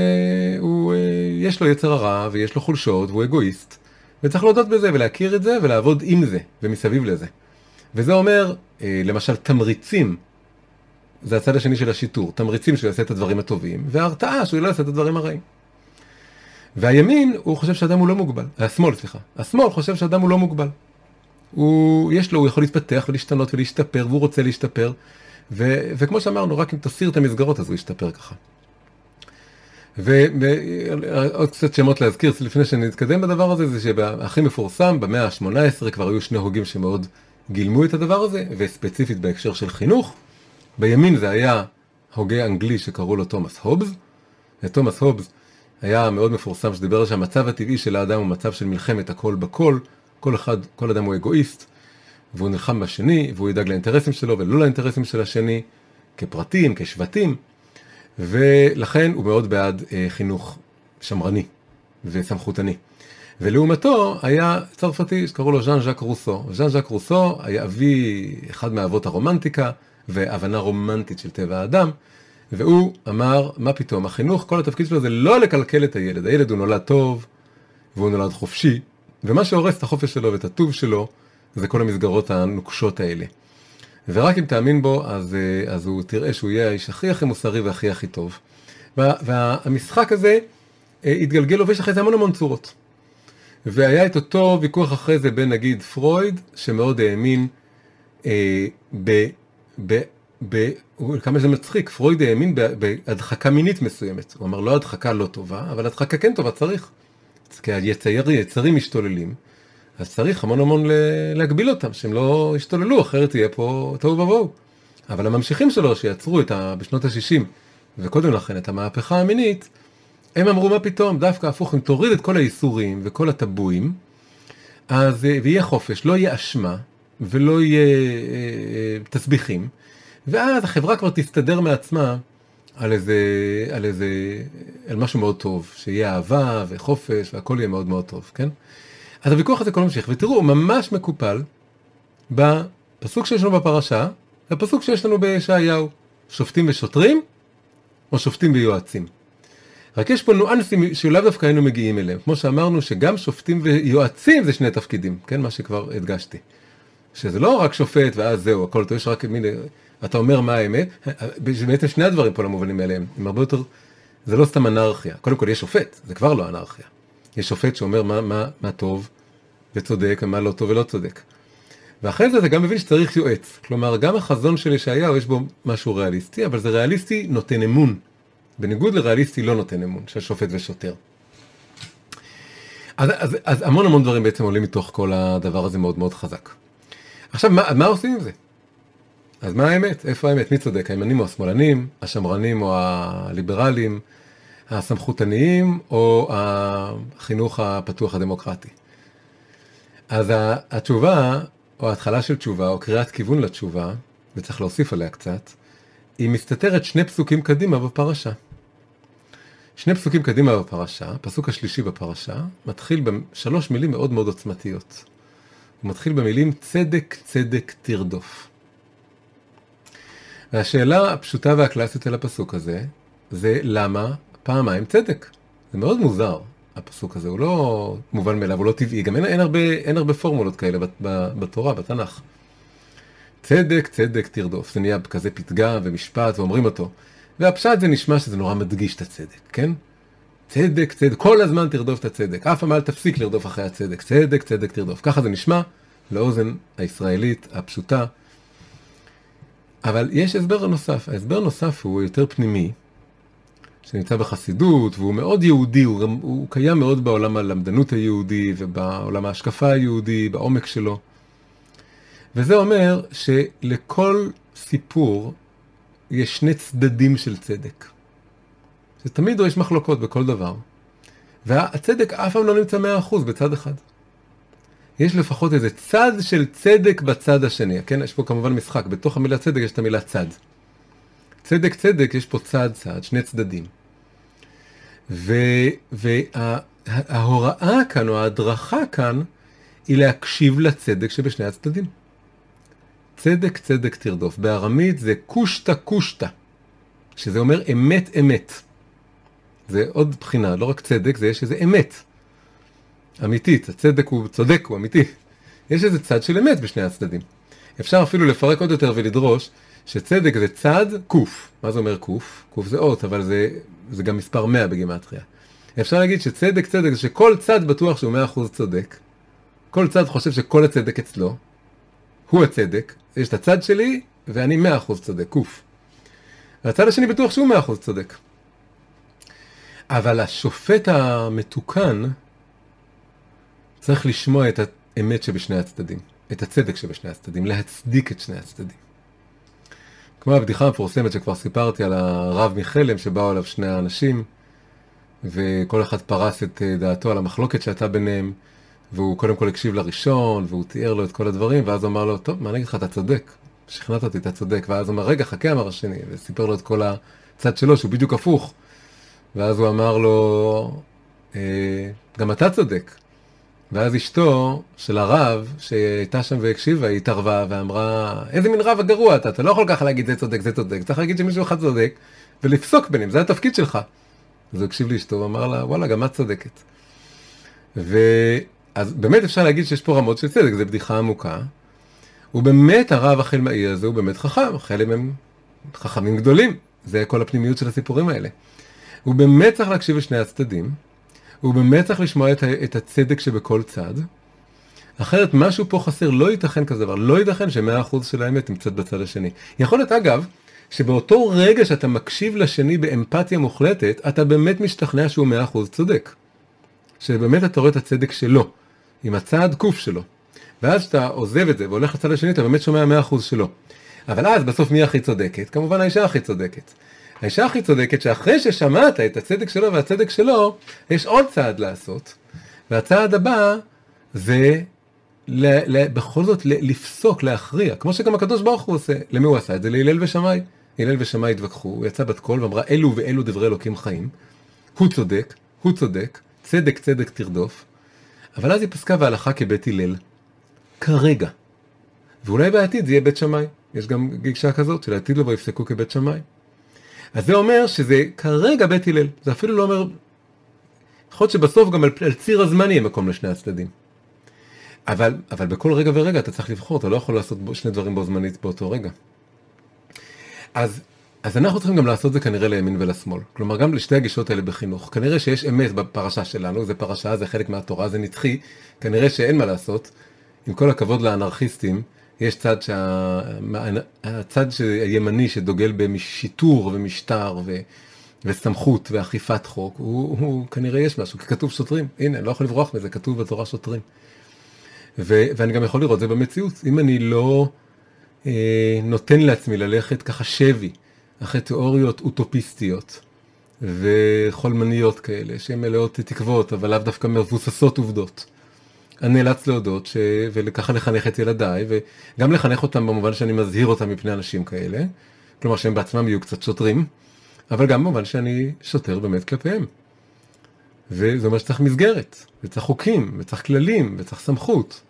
[SPEAKER 2] הוא, אה, יש לו יצר הרע ויש לו חולשות והוא אגואיסט. וצריך להודות בזה ולהכיר את זה ולעבוד עם זה ומסביב לזה. וזה אומר, אה, למשל, תמריצים, זה הצד השני של השיטור, תמריצים שהוא יעשה את הדברים הטובים, והרתעה שהוא לא יעשה את הדברים הרעים. והימין, הוא חושב שאדם הוא לא מוגבל, השמאל, סליחה, השמאל חושב שאדם הוא לא מוגבל. הוא, יש לו, הוא יכול להתפתח ולהשתנות ולהשתפר, והוא רוצה להשתפר, ו, וכמו שאמרנו, רק אם תסיר את המסגרות אז הוא ישתפר ככה. ועוד קצת שמות להזכיר לפני שנתקדם בדבר הזה, זה שהכי מפורסם, במאה ה-18 כבר היו שני הוגים שמאוד גילמו את הדבר הזה, וספציפית בהקשר של חינוך. בימין זה היה הוגה אנגלי שקראו לו תומאס הובס, ותומאס הובס היה מאוד מפורסם שדיבר על שהמצב הטבעי של האדם הוא מצב של מלחמת הכל בכל, כל אחד, כל אדם הוא אגואיסט, והוא נלחם בשני, והוא ידאג לאינטרסים שלו ולא לאינטרסים של השני, כפרטים, כשבטים, ולכן הוא מאוד בעד אה, חינוך שמרני וסמכותני. ולעומתו היה צרפתי שקראו לו ז'אן ז'אק רוסו. ז'אן ז'אק רוסו היה אבי אחד מאבות הרומנטיקה והבנה רומנטית של טבע האדם, והוא אמר, מה פתאום, החינוך, כל התפקיד שלו זה לא לקלקל את הילד. הילד הוא נולד טוב, והוא נולד חופשי, ומה שהורס את החופש שלו ואת הטוב שלו, זה כל המסגרות הנוקשות האלה. ורק אם תאמין בו, אז, אה, אז הוא תראה שהוא יהיה האיש הכי הכי מוסרי והכי הכי טוב. וה, והמשחק הזה התגלגל לו ויש אחרי זה המון המון צורות. והיה את אותו ויכוח אחרי זה בין נגיד פרויד, שמאוד האמין אה, ב... ב, ב כמה זה מצחיק, פרויד האמין בהדחקה מינית מסוימת. הוא אמר לא הדחקה לא טובה, אבל הדחקה כן טובה, צריך. כי היצרים משתוללים, אז צריך המון המון להגביל אותם, שהם לא ישתוללו, אחרת יהיה פה תוהו ובוהו. אבל הממשיכים שלו, שיצרו ה... בשנות ה-60, וקודם לכן את המהפכה המינית, הם אמרו מה פתאום, דווקא הפוך, אם תוריד את כל האיסורים וכל הטבואים, אז, אה, ויהיה חופש, לא יהיה אשמה, ולא יהיה אה, אה, תסביכים, ואז החברה כבר תסתדר מעצמה על איזה, על איזה, על משהו מאוד טוב, שיהיה אהבה וחופש והכל יהיה מאוד מאוד טוב, כן? אז הוויכוח הזה כל ממשיך, ותראו, הוא ממש מקופל בפסוק שיש לנו בפרשה, הפסוק שיש לנו בישעיהו, שופטים ושוטרים, או שופטים ויועצים. רק יש פה ניואנסים שלאו דווקא היינו מגיעים אליהם. כמו שאמרנו שגם שופטים ויועצים זה שני תפקידים, כן? מה שכבר הדגשתי. שזה לא רק שופט ואז זהו, הכל טוב, יש רק מין, אתה אומר מה האמת, בעצם שני הדברים פה לא מובנים מאליהם, הם הרבה יותר, זה לא סתם אנרכיה. קודם כל יש שופט, זה כבר לא אנרכיה. יש שופט שאומר מה, מה, מה טוב וצודק ומה לא טוב ולא צודק. ואחרי זה אתה גם מבין שצריך יועץ. כלומר, גם החזון של ישעיהו יש בו משהו ריאליסטי, אבל זה ריאליסטי נותן אמון. בניגוד לריאליסטי לא נותן אמון, של שופט ושוטר. אז, אז, אז המון המון דברים בעצם עולים מתוך כל הדבר הזה מאוד מאוד חזק. עכשיו, מה, מה עושים עם זה? אז מה האמת? איפה האמת? מי צודק? הימנים או השמאלנים? השמרנים או הליברלים? הסמכותניים או החינוך הפתוח הדמוקרטי? אז התשובה, או ההתחלה של תשובה, או קריאת כיוון לתשובה, וצריך להוסיף עליה קצת, היא מסתתרת שני פסוקים קדימה בפרשה. שני פסוקים קדימה בפרשה, הפסוק השלישי בפרשה, מתחיל בשלוש מילים מאוד מאוד עוצמתיות. הוא מתחיל במילים צדק צדק תרדוף. והשאלה הפשוטה והקלאסית על הפסוק הזה, זה למה פעמיים צדק? זה מאוד מוזר. הפסוק הזה, הוא לא מובן מאליו, הוא לא טבעי, גם אין, אין, הרבה, אין הרבה פורמולות כאלה בתורה, בתנ"ך. צדק, צדק תרדוף, זה נהיה כזה פתגה ומשפט ואומרים אותו. והפשט זה נשמע שזה נורא מדגיש את הצדק, כן? צדק, צדק, כל הזמן תרדוף את הצדק, אף פעם אל תפסיק לרדוף אחרי הצדק, צדק, צדק תרדוף. ככה זה נשמע לאוזן הישראלית הפשוטה. אבל יש הסבר נוסף, ההסבר נוסף הוא יותר פנימי, שנמצא בחסידות, והוא מאוד יהודי, הוא, הוא קיים מאוד בעולם הלמדנות היהודי ובעולם ההשקפה היהודי, בעומק שלו. וזה אומר שלכל סיפור יש שני צדדים של צדק. שתמיד יש מחלוקות בכל דבר. והצדק אף פעם לא נמצא מאה אחוז בצד אחד. יש לפחות איזה צד של צדק בצד השני. כן, יש פה כמובן משחק, בתוך המילה צדק יש את המילה צד. צדק צדק יש פה צד צד, שני צדדים. וההוראה וה, כאן, או ההדרכה כאן, היא להקשיב לצדק שבשני הצדדים. צדק צדק תרדוף. בארמית זה קושטה קושטה, שזה אומר אמת אמת. זה עוד בחינה, לא רק צדק, זה יש איזה אמת. אמיתית, הצדק הוא צודק, הוא אמיתי. יש איזה צד של אמת בשני הצדדים. אפשר אפילו לפרק עוד יותר ולדרוש שצדק זה צד קוף. מה זה אומר קוף? קוף זה אות, אבל זה, זה גם מספר 100 בגימטריה. אפשר להגיד שצדק צדק זה שכל צד בטוח שהוא 100% צודק. כל צד חושב שכל הצדק אצלו. הוא הצדק, יש את הצד שלי ואני 100% צודק, קוף. והצד השני בטוח שהוא 100% צודק. אבל השופט המתוקן צריך לשמוע את האמת שבשני הצדדים, את הצדק שבשני הצדדים, להצדיק את שני הצדדים. כמו הבדיחה המפורסמת שכבר סיפרתי על הרב מחלם שבאו אליו שני האנשים וכל אחד פרס את אה, דעתו על המחלוקת שהייתה ביניהם והוא קודם כל הקשיב לראשון והוא תיאר לו את כל הדברים ואז אמר לו טוב מה אני אגיד לך אתה צודק שכנעת אותי אתה צודק ואז אמר רגע חכה אמר השני וסיפר לו את כל הצד שלו שהוא בדיוק הפוך ואז הוא אמר לו אה, גם אתה צודק ואז אשתו של הרב, שהייתה שם והקשיבה, היא התערבה ואמרה, איזה מין רב הגרוע אתה, אתה לא יכול ככה להגיד זה צודק, זה צודק, צריך להגיד שמישהו אחד צודק, ולפסוק ביניהם, זה התפקיד שלך. אז הוא הקשיב לאשתו ואמר לה, וואלה, גם את צודקת. ואז באמת אפשר להגיד שיש פה רמות של צדק, זו בדיחה עמוקה. ובאמת הרב החלמאי הזה הוא באמת חכם, חלק הם חכמים גדולים, זה כל הפנימיות של הסיפורים האלה. הוא באמת צריך להקשיב לשני הצדדים. הוא באמת צריך לשמוע את, את הצדק שבכל צד. אחרת משהו פה חסר, לא ייתכן כזה דבר, לא ייתכן שמאה אחוז של האמת נמצאת בצד השני. יכול להיות אגב, שבאותו רגע שאתה מקשיב לשני באמפתיה מוחלטת, אתה באמת משתכנע שהוא מאה אחוז צודק. שבאמת אתה רואה את הצדק שלו, עם הצעד קוף שלו. ואז כשאתה עוזב את זה והולך לצד השני, אתה באמת שומע מאה אחוז שלו. אבל אז בסוף מי הכי צודקת? כמובן האישה הכי צודקת. האישה הכי צודקת שאחרי ששמעת את הצדק שלו והצדק שלו, יש עוד צעד לעשות. והצעד הבא זה ל, ל, בכל זאת ל, לפסוק, להכריע, כמו שגם הקדוש ברוך הוא עושה. למי הוא עשה את זה? להלל ושמאי. הלל ושמאי התווכחו, הוא יצא בת קול ואמרה אלו ואלו דברי אלוקים חיים. הוא צודק, הוא צודק, צדק צדק תרדוף. אבל אז היא פסקה והלכה כבית הלל. כרגע. ואולי בעתיד זה יהיה בית שמאי. יש גם גישה כזאת של העתיד לבוא יפסקו כבית שמאי. אז זה אומר שזה כרגע בית הלל, זה אפילו לא אומר, יכול להיות שבסוף גם על, על ציר הזמן יהיה מקום לשני הצדדים. אבל, אבל בכל רגע ורגע אתה צריך לבחור, אתה לא יכול לעשות שני דברים בו זמנית באותו רגע. אז, אז אנחנו צריכים גם לעשות זה כנראה לימין ולשמאל. כלומר, גם לשתי הגישות האלה בחינוך. כנראה שיש אמת בפרשה שלנו, זה פרשה, זה חלק מהתורה, זה נצחי. כנראה שאין מה לעשות. עם כל הכבוד לאנרכיסטים, יש צד שה... הצד הימני שדוגל בשיטור ומשטר ו... וסמכות ואכיפת חוק, הוא, הוא כנראה יש משהו, כי כתוב שוטרים, הנה, לא יכול לברוח מזה, כתוב בתורה שוטרים. ו... ואני גם יכול לראות זה במציאות, אם אני לא אה, נותן לעצמי ללכת ככה שבי, אחרי תיאוריות אוטופיסטיות וחולמניות כאלה, שהן מלאות תקוות, אבל לאו דווקא מבוססות עובדות. אני נאלץ להודות ש... וככה לחנך את ילדיי וגם לחנך אותם במובן שאני מזהיר אותם מפני אנשים כאלה, כלומר שהם בעצמם יהיו קצת שוטרים, אבל גם במובן שאני שוטר באמת כלפיהם. וזה אומר שצריך מסגרת, וצריך חוקים, וצריך כללים, וצריך סמכות.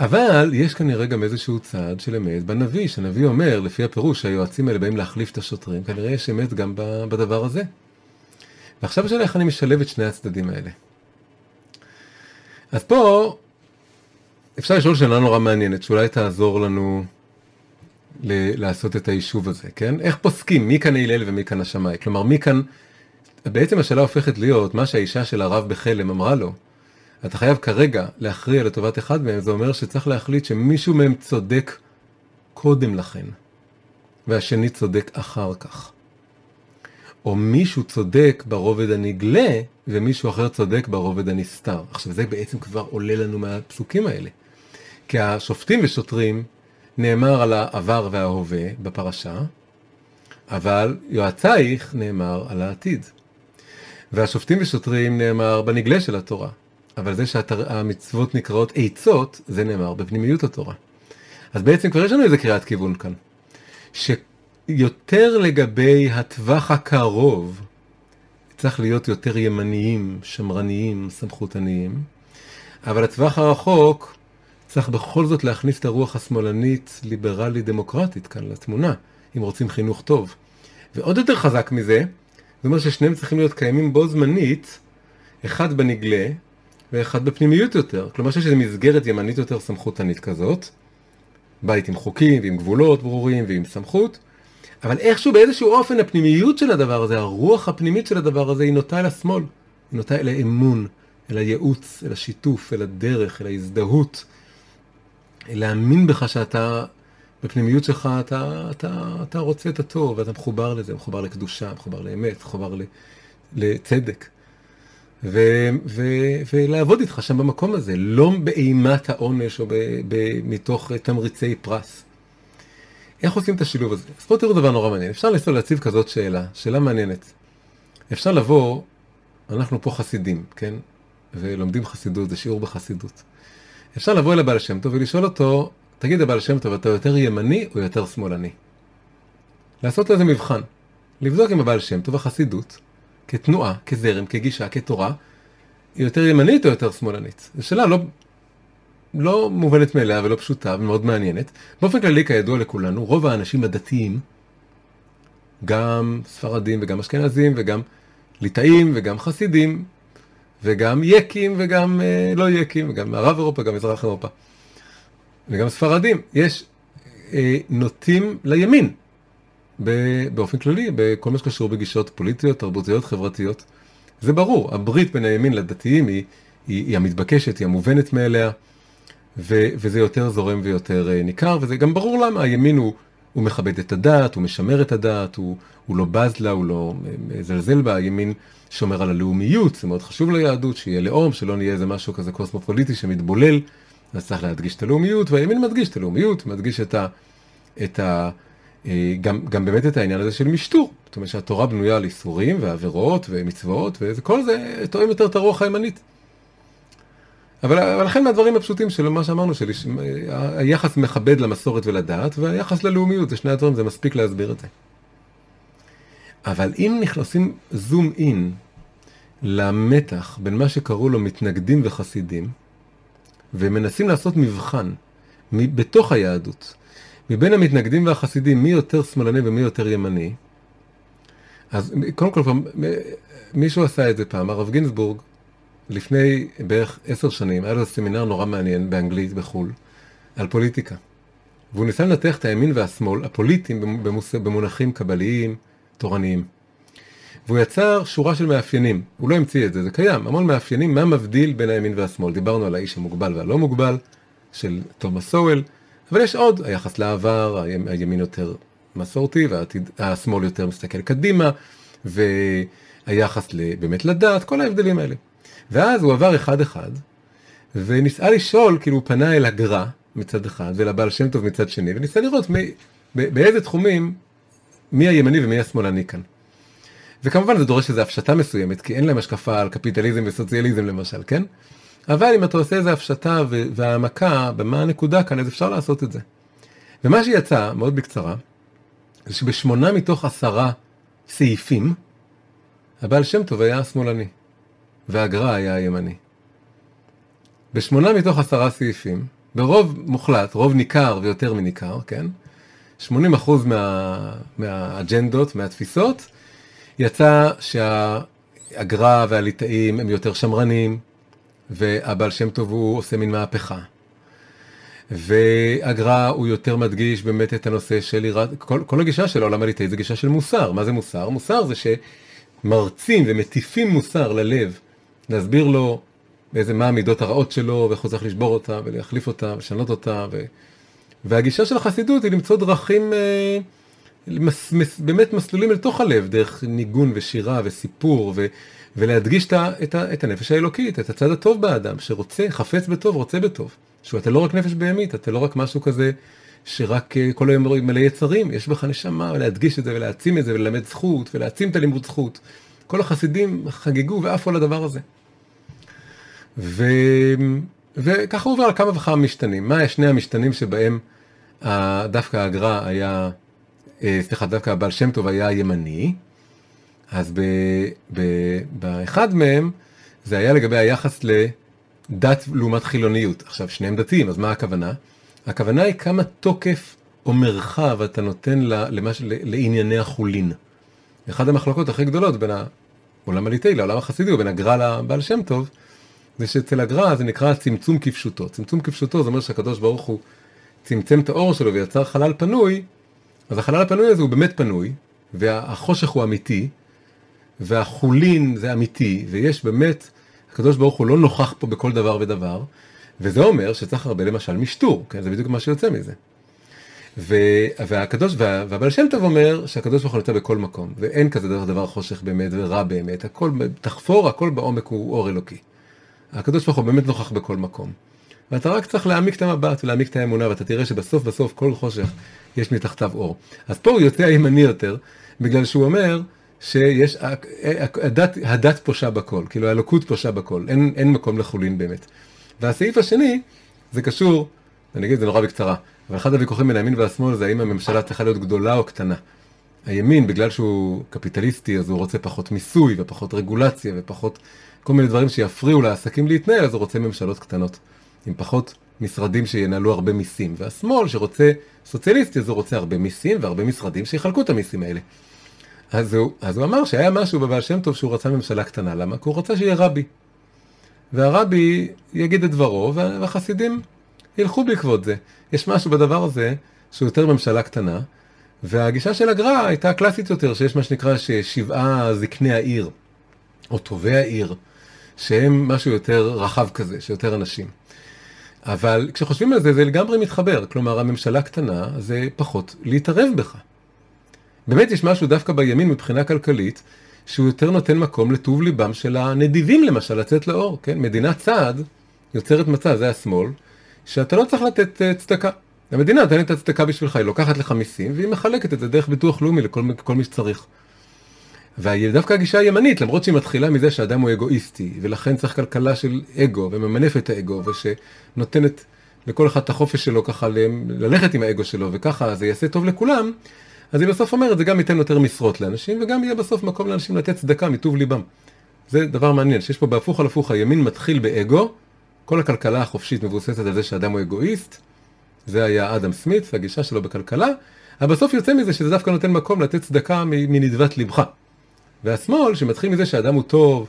[SPEAKER 2] אבל יש כנראה גם איזשהו צעד של אמת בנביא, שהנביא אומר, לפי הפירוש שהיועצים האלה באים להחליף את השוטרים, כנראה יש אמת גם בדבר הזה. ועכשיו השאלה איך אני משלב את שני הצדדים האלה. אז פה אפשר לשאול שאלה נורא מעניינת, שאולי תעזור לנו ל- לעשות את היישוב הזה, כן? איך פוסקים, מי כאן הלל ומי כאן השמאי? כלומר, מי כאן... בעצם השאלה הופכת להיות, מה שהאישה של הרב בחלם אמרה לו, אתה חייב כרגע להכריע לטובת אחד מהם, זה אומר שצריך להחליט שמישהו מהם צודק קודם לכן, והשני צודק אחר כך. או מישהו צודק ברובד הנגלה, ומישהו אחר צודק ברובד הנסתר. עכשיו זה בעצם כבר עולה לנו מהפסוקים האלה. כי השופטים ושוטרים נאמר על העבר וההווה בפרשה, אבל יועצייך נאמר על העתיד. והשופטים ושוטרים נאמר בנגלה של התורה, אבל זה שהמצוות נקראות עצות, זה נאמר בפנימיות התורה. אז בעצם כבר יש לנו איזה קריאת כיוון כאן. שיותר לגבי הטווח הקרוב, צריך להיות יותר ימניים, שמרניים, סמכותניים, אבל הטווח הרחוק צריך בכל זאת להכניס את הרוח השמאלנית, ליברלית, דמוקרטית כאן לתמונה, אם רוצים חינוך טוב. ועוד יותר חזק מזה, זה אומר ששניהם צריכים להיות קיימים בו זמנית, אחד בנגלה ואחד בפנימיות יותר. כלומר שיש איזו מסגרת ימנית יותר סמכותנית כזאת, בית עם חוקים ועם גבולות ברורים ועם סמכות, אבל איכשהו באיזשהו אופן הפנימיות של הדבר הזה, הרוח הפנימית של הדבר הזה, היא נוטה אל השמאל, היא נוטה אל האמון, אל הייעוץ, אל השיתוף, אל הדרך, אל ההזדהות, אל להאמין בך שאתה, בפנימיות שלך אתה, אתה, אתה רוצה את הטוב, ואתה מחובר לזה, מחובר לקדושה, מחובר לאמת, מחובר לצדק. ו, ו, ולעבוד איתך שם במקום הזה, לא באימת העונש או ב, ב, מתוך תמריצי פרס. איך עושים את השילוב הזה? אז פה תראו דבר נורא מעניין, אפשר לנסות להציב כזאת שאלה, שאלה מעניינת. אפשר לבוא, אנחנו פה חסידים, כן? ולומדים חסידות, זה שיעור בחסידות. אפשר לבוא אל הבעל שם טוב ולשאול אותו, תגיד הבעל שם טוב, אתה יותר ימני או יותר שמאלני? לעשות לזה מבחן. לבדוק אם הבעל שם טוב, החסידות, כתנועה, כזרם, כגישה, כתורה, היא יותר ימנית או יותר שמאלנית? זו שאלה לא, לא מובנת מאליה ולא פשוטה ומאוד מעניינת. באופן כללי, כידוע לכולנו, רוב האנשים הדתיים, גם ספרדים וגם אשכנזים וגם ליטאים וגם חסידים וגם יקים וגם אה, לא יקים, וגם מערב אירופה, גם מזרח אירופה. וגם ספרדים, יש אה, נוטים לימין. באופן כללי, בכל מה שקשור בגישות פוליטיות, תרבותיות, חברתיות. זה ברור, הברית בין הימין לדתיים היא, היא, היא המתבקשת, היא המובנת מאליה, ו, וזה יותר זורם ויותר אה, ניכר, וזה גם ברור למה, הימין הוא, הוא מכבד את הדת, הוא משמר את הדת, הוא, הוא לא בז לה, הוא לא מזלזל בה, הימין שומר על הלאומיות, זה מאוד חשוב ליהדות, שיהיה לאום, שלא נהיה איזה משהו כזה קוסמופוליטי שמתבולל, אז צריך להדגיש את הלאומיות, והימין מדגיש את הלאומיות, מדגיש את ה... את ה אה, גם, גם באמת את העניין הזה של משטור, זאת אומרת שהתורה בנויה על איסורים ועבירות ומצוות, וכל זה תואם יותר את הרוח הימנית. אבל, אבל לכן מהדברים הפשוטים של מה שאמרנו, של היחס מכבד למסורת ולדת, והיחס ללאומיות, זה שני הדברים, זה מספיק להסביר את זה. אבל אם נכנסים זום אין למתח בין מה שקראו לו מתנגדים וחסידים, ומנסים לעשות מבחן בתוך היהדות, מבין המתנגדים והחסידים, מי יותר שמאלני ומי יותר ימני, אז קודם כל, מישהו עשה את זה פעם, הרב גינזבורג, לפני בערך עשר שנים, היה לו סמינר נורא מעניין באנגלית בחו"ל, על פוליטיקה. והוא ניסה לנתח את הימין והשמאל, הפוליטיים במונחים קבליים, תורניים. והוא יצר שורה של מאפיינים, הוא לא המציא את זה, זה קיים, המון מאפיינים, מה מבדיל בין הימין והשמאל. דיברנו על האיש המוגבל והלא מוגבל, של תומאס סואל, אבל יש עוד, היחס לעבר, הימין יותר מסורתי והשמאל יותר מסתכל קדימה, והיחס באמת לדת, כל ההבדלים האלה. ואז הוא עבר אחד-אחד, וניסה לשאול, כאילו הוא פנה אל הגר"א מצד אחד, ולבעל שם טוב מצד שני, וניסה לראות מי, באיזה תחומים, מי הימני ומי השמאלני כאן. וכמובן זה דורש איזו הפשטה מסוימת, כי אין להם השקפה על קפיטליזם וסוציאליזם למשל, כן? אבל אם אתה עושה איזו הפשטה והעמקה, במה הנקודה כאן, אז אפשר לעשות את זה. ומה שיצא, מאוד בקצרה, זה שבשמונה מתוך עשרה סעיפים, הבעל שם טוב היה השמאלני, והגר"א היה הימני. בשמונה מתוך עשרה סעיפים, ברוב מוחלט, רוב ניכר ויותר מניכר, כן? 80% מה, מהאג'נדות, מהתפיסות, יצא שה... הגר"א והליטאים הם יותר שמרנים, והבעל שם טוב הוא עושה מין מהפכה. והגר"א הוא יותר מדגיש באמת את הנושא של יראת, כל, כל הגישה של העולם הליטאי זה גישה של מוסר. מה זה מוסר? מוסר זה שמרצים ומטיפים מוסר ללב, להסביר לו איזה מה המידות הרעות שלו, ואיך הוא צריך לשבור אותה ולהחליף אותה ולשנות אותה. ו... והגישה של החסידות היא למצוא דרכים, אה, מס, מס, באמת מסלולים לתוך הלב, דרך ניגון ושירה וסיפור, ו... ולהדגיש את, את, את הנפש האלוקית, את הצד הטוב באדם, שרוצה, חפץ בטוב, רוצה בטוב. שהוא אתה לא רק נפש בהמית, אתה לא רק משהו כזה שרק אה, כל היום מלא יצרים, יש בך נשמה, להדגיש את זה ולהעצים את זה וללמד זכות ולהעצים את הלימוד זכות. כל החסידים חגגו ועפו על הדבר הזה. ו... וככה עובר על כמה וכמה משתנים. מה שני המשתנים שבהם דווקא הגר"א היה, אה, סליחה, דווקא הבעל שם טוב היה ימני, אז ב... ב... באחד מהם זה היה לגבי היחס לדת לעומת חילוניות. עכשיו, שניהם דתיים, אז מה הכוונה? הכוונה היא כמה תוקף או מרחב אתה נותן למש... לענייני החולין. אחת המחלוקות הכי גדולות בין העולם הליטאי לעולם החסידי, או בין הגר"א לבעל שם טוב, זה שאצל הגר"א זה נקרא צמצום כפשוטו. צמצום כפשוטו זה אומר שהקדוש ברוך הוא צמצם את האור שלו ויצר חלל פנוי, אז החלל הפנוי הזה הוא באמת פנוי, והחושך הוא אמיתי, והחולין זה אמיתי, ויש באמת, הקדוש ברוך הוא לא נוכח פה בכל דבר ודבר, וזה אומר שצריך הרבה למשל משטור, כן? זה בדיוק מה שיוצא מזה. ו, והקדוש, וה, והבעל שם טוב אומר שהקדוש ברוך הוא נמצא בכל מקום, ואין כזה דבר, דבר חושך באמת ורע באמת, הכל, תחפור, הכל בעומק הוא אור אלוקי. הקדוש ברוך הוא באמת נוכח בכל מקום. ואתה רק צריך להעמיק את המבט ולהעמיק את האמונה, ואתה תראה שבסוף בסוף כל חושך יש מתחתיו אור. אז פה הוא יוצא הימני יותר, בגלל שהוא אומר שיש, הדת, הדת פושה בכל, כאילו האלוקות פושה בכל, אין, אין מקום לחולין באמת. והסעיף השני, זה קשור, אני אגיד את זה נורא בקצרה, אבל אחד הוויכוחים בין הימין והשמאל זה האם הממשלה צריכה להיות גדולה או קטנה. הימין, בגלל שהוא קפיטליסטי, אז הוא רוצה פחות מיסוי ופחות רגולציה ופחות כל מיני דברים שיפריעו לעסקים להתנהל, אז הוא רוצה ממשלות קטנות, עם פחות משרדים שינהלו הרבה מיסים. והשמאל שרוצה סוציאליסטי, אז הוא רוצה הרבה מיסים והרבה משרדים שיחלקו את המיסים האלה. אז הוא, אז הוא אמר שהיה משהו בבעל שם טוב שהוא רצה ממשלה קטנה, למה? כי הוא רצה שיהיה רבי. והרבי יגיד את דברו, והחסידים ילכו בעקבות זה. יש משהו בדבר הזה שהוא יותר ממשלה קטנה, והגישה של הגר"א הייתה קלאסית יותר, שיש מה שנקרא שבעה זקני העיר, או טובי העיר, שהם משהו יותר רחב כזה, שיותר אנשים. אבל כשחושבים על זה, זה לגמרי מתחבר. כלומר, הממשלה קטנה זה פחות להתערב בך. באמת יש משהו דווקא בימין מבחינה כלכלית, שהוא יותר נותן מקום לטוב ליבם של הנדיבים למשל לצאת לאור, כן? מדינת צעד יוצרת מצב, זה השמאל, שאתה לא צריך לתת uh, צדקה. המדינה נותנת את הצדקה בשבילך, היא לוקחת לך מיסים והיא מחלקת את זה דרך ביטוח לאומי לכל כל מי שצריך. ודווקא הגישה הימנית, למרות שהיא מתחילה מזה שאדם הוא אגואיסטי, ולכן צריך כלכלה של אגו, וממנף את האגו, ושנותנת לכל אחד את החופש שלו ככה ללכת עם האגו שלו, וככה זה יעשה טוב לכולם, אז היא בסוף אומרת, זה גם ייתן יותר משרות לאנשים, וגם יהיה בסוף מקום לאנשים לתת צדקה מטוב ליבם. זה דבר מעניין, שיש פה בהפוך על הפוך, הימין מתחיל באגו, כל הכלכלה החופשית מבוססת על זה שאדם הוא אגואיסט, זה היה אדם סמית, הגישה שלו בכלכלה, אבל בסוף יוצא מזה שזה דווקא נותן מקום לתת צדקה מנדבת לבך. והשמאל, שמתחיל מזה שאדם הוא טוב,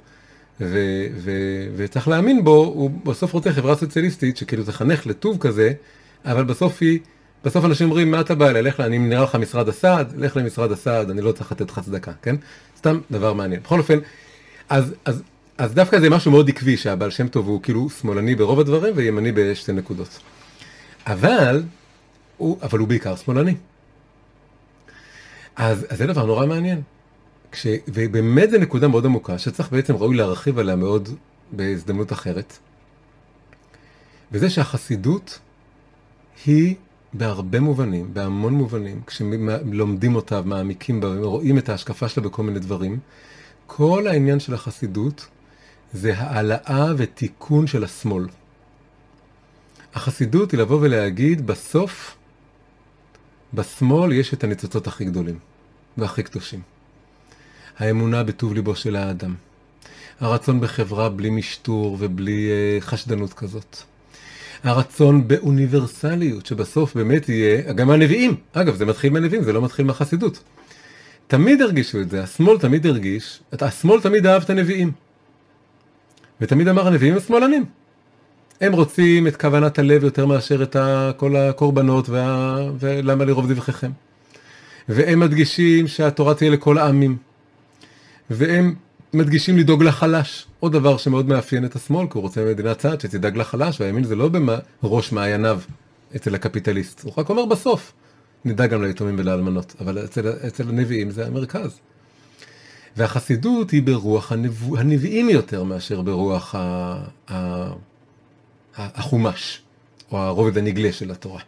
[SPEAKER 2] ו- ו- וצריך להאמין בו, הוא בסוף רוצה חברה סוציאליסטית שכאילו תחנך לטוב כזה, אבל בסוף היא, בסוף אנשים אומרים, מה אתה בא אליי, לך, אני נראה לך משרד הסעד, לך למשרד הסעד, אני לא צריך לתת לך צדקה, כן? סתם דבר מעניין. בכל אופן, אז, אז, אז דווקא זה משהו מאוד עקבי, שהבעל שם טוב הוא כאילו שמאלני ברוב הדברים וימני בשתי נקודות. אבל, הוא, אבל הוא בעיקר שמאלני. אז, אז זה דבר נורא מעניין. כש, ובאמת זו נקודה מאוד עמוקה, שצריך בעצם ראוי להרחיב עליה מאוד בהזדמנות אחרת. וזה שהחסידות היא בהרבה מובנים, בהמון מובנים, כשלומדים אותה ומעמיקים בה ורואים את ההשקפה שלה בכל מיני דברים, כל העניין של החסידות זה העלאה ותיקון של השמאל. החסידות היא לבוא ולהגיד, בסוף, בשמאל יש את הניצוצות הכי גדולים והכי קדושים. האמונה בטוב ליבו של האדם. הרצון בחברה בלי משטור ובלי uh, חשדנות כזאת. הרצון באוניברסליות, שבסוף באמת יהיה, גם הנביאים, אגב, זה מתחיל מהנביאים, זה לא מתחיל מהחסידות. תמיד הרגישו את זה, השמאל תמיד הרגיש, השמאל תמיד אהב את הנביאים. ותמיד אמר הנביאים הם שמאלנים. הם רוצים את כוונת הלב יותר מאשר את כל הקורבנות וה... ולמה לרוב דבריכם. והם מדגישים שהתורה תהיה לכל העמים. והם מדגישים לדאוג לחלש. עוד דבר שמאוד מאפיין את השמאל, כי הוא רוצה מדינת צעד שתדאג לחלש, והימין זה לא בראש מעייניו אצל הקפיטליסט. הוא רק אומר בסוף, נדאג גם ליתומים ולאלמנות. אבל אצל, אצל הנביאים זה המרכז. והחסידות היא ברוח הנבוא, הנביאים יותר מאשר ברוח ה, ה, החומש, או הרובד הנגלה של התורה.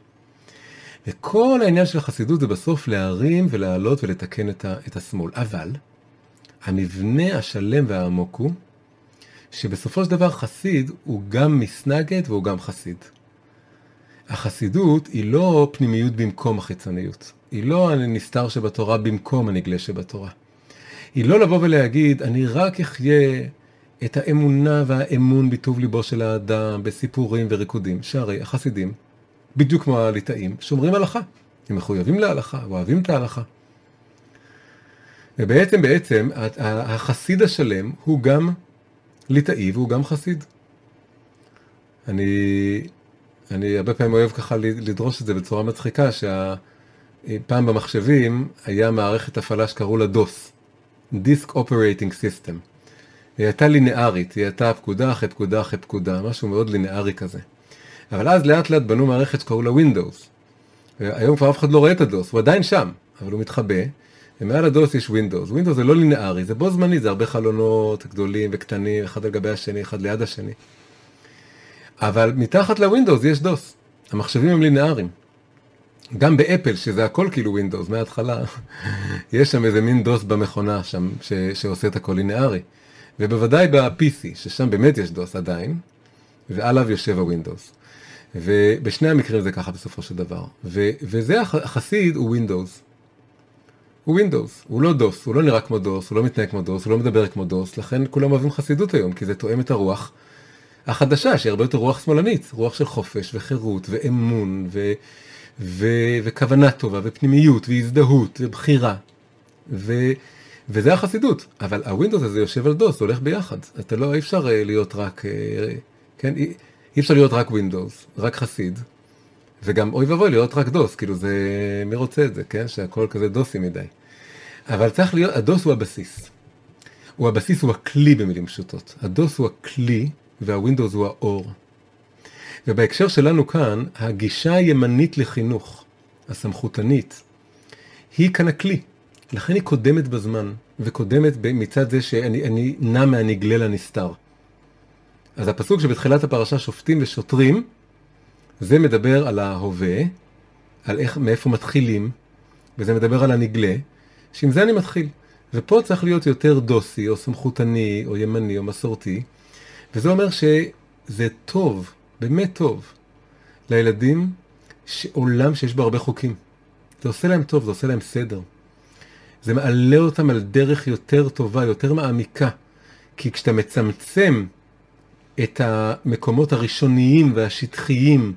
[SPEAKER 2] וכל העניין של החסידות זה בסוף להרים ולהעלות ולתקן את, ה, את השמאל. אבל המבנה השלם והעמוק הוא שבסופו של דבר חסיד הוא גם מסנגת והוא גם חסיד. החסידות היא לא פנימיות במקום החיצוניות. היא לא הנסתר שבתורה במקום הנגלה שבתורה. היא לא לבוא ולהגיד, אני רק אחיה את האמונה והאמון בטוב ליבו של האדם, בסיפורים וריקודים, שהרי החסידים, בדיוק כמו הליטאים, שומרים הלכה. הם מחויבים להלכה, אוהבים את ההלכה. ובעצם, בעצם, החסיד השלם הוא גם ליטאי והוא גם חסיד. אני, אני הרבה פעמים אוהב ככה לדרוש את זה בצורה מצחיקה, שפעם במחשבים היה מערכת הפעלה שקראו לה דוס, Disk Operating System. היא הייתה לינארית, היא הייתה פקודה אחרי פקודה אחרי פקודה, משהו מאוד לינארי כזה. אבל אז לאט לאט בנו מערכת שקראו לה Windows. היום כבר אף אחד לא רואה את הדוס, הוא עדיין שם, אבל הוא מתחבא. ומעל הדוס יש Windows. Windows זה לא לינארי, זה בו זמני, זה הרבה חלונות גדולים וקטנים, אחד על גבי השני, אחד ליד השני. אבל מתחת לווינדוס יש דוס. המחשבים הם לינאריים. גם באפל, שזה הכל כאילו Windows מההתחלה, (laughs) יש שם איזה מין DOS במכונה שם, ש, שעושה את הכל לינארי. ובוודאי ב-PC, ששם באמת יש DOS עדיין, ועליו יושב ה Windows. ובשני המקרים זה ככה בסופו של דבר. ו, וזה החסיד הוא Windows. הוא Windows, הוא לא DOS, הוא לא נראה כמו DOS, הוא לא מתנהג כמו DOS, הוא לא מדבר כמו DOS, לכן כולם אוהבים חסידות היום, כי זה תואם את הרוח החדשה, שהיא הרבה יותר רוח שמאלנית, רוח של חופש וחירות ואמון ו... ו... וכוונה טובה ופנימיות והזדהות ובחירה. ו... וזה החסידות, אבל ה Windows הזה יושב על DOS, הולך ביחד. אתה לא, אי אפשר אה, להיות רק, אה, כן, אי אפשר להיות רק Windows, רק חסיד, וגם אוי ואבוי להיות רק דוס, כאילו זה, מי רוצה את זה, כן? שהכל כזה דוסי מדי. אבל צריך להיות, הדוס הוא הבסיס. הוא הבסיס, הוא הכלי במילים פשוטות. הדוס הוא הכלי וה Windows הוא האור. ובהקשר שלנו כאן, הגישה הימנית לחינוך, הסמכותנית, היא כאן הכלי. לכן היא קודמת בזמן, וקודמת מצד זה שאני נע מהנגלה לנסתר. אז הפסוק שבתחילת הפרשה שופטים ושוטרים, זה מדבר על ההווה, על איך, מאיפה מתחילים, וזה מדבר על הנגלה, שעם זה אני מתחיל. ופה צריך להיות יותר דוסי, או סמכותני, או ימני, או מסורתי, וזה אומר שזה טוב, באמת טוב, לילדים עולם שיש בו הרבה חוקים. זה עושה להם טוב, זה עושה להם סדר. זה מעלה אותם על דרך יותר טובה, יותר מעמיקה. כי כשאתה מצמצם את המקומות הראשוניים והשטחיים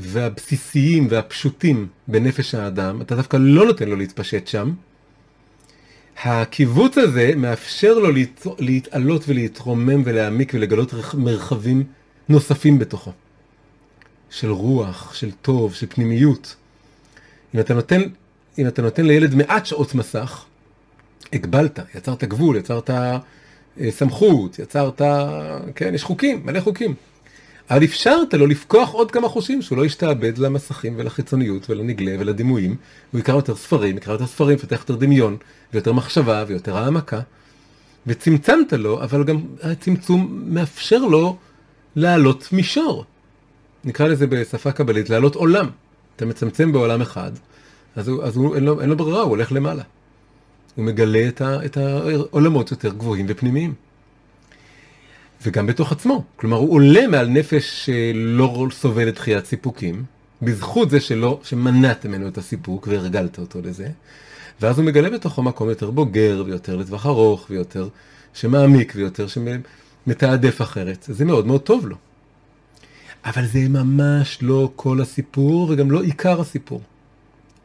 [SPEAKER 2] והבסיסיים והפשוטים בנפש האדם, אתה דווקא לא נותן לו להתפשט שם. הקיבוץ הזה מאפשר לו להת... להתעלות ולהתרומם ולהעמיק ולגלות מרחבים נוספים בתוכו. של רוח, של טוב, של פנימיות. אם אתה נותן, אם אתה נותן לילד מעט שעות מסך, הגבלת, יצרת גבול, יצרת אה, סמכות, יצרת, כן, יש חוקים, מלא חוקים. אבל אפשרת לו לפקוח עוד כמה חושים, שהוא לא ישתעבד למסכים ולחיצוניות ולנגלה ולדימויים, הוא יקרא יותר ספרים, יקרא יותר ספרים, יפתח יותר דמיון, ויותר מחשבה, ויותר העמקה, וצמצמת לו, אבל גם הצמצום מאפשר לו לעלות מישור. נקרא לזה בשפה קבלית, לעלות עולם. אתה מצמצם בעולם אחד, אז, הוא, אז הוא, אין, לו, אין לו ברירה, הוא הולך למעלה. הוא מגלה את, ה, את העולמות יותר גבוהים ופנימיים. וגם בתוך עצמו. כלומר, הוא עולה מעל נפש שלא סובלת דחיית סיפוקים, בזכות זה שלא, שמנעת ממנו את הסיפוק והרגלת אותו לזה, ואז הוא מגלה בתוכו מקום יותר בוגר ויותר לטווח ארוך ויותר שמעמיק ויותר שמתעדף אחרת. זה מאוד מאוד טוב לו. אבל זה ממש לא כל הסיפור וגם לא עיקר הסיפור.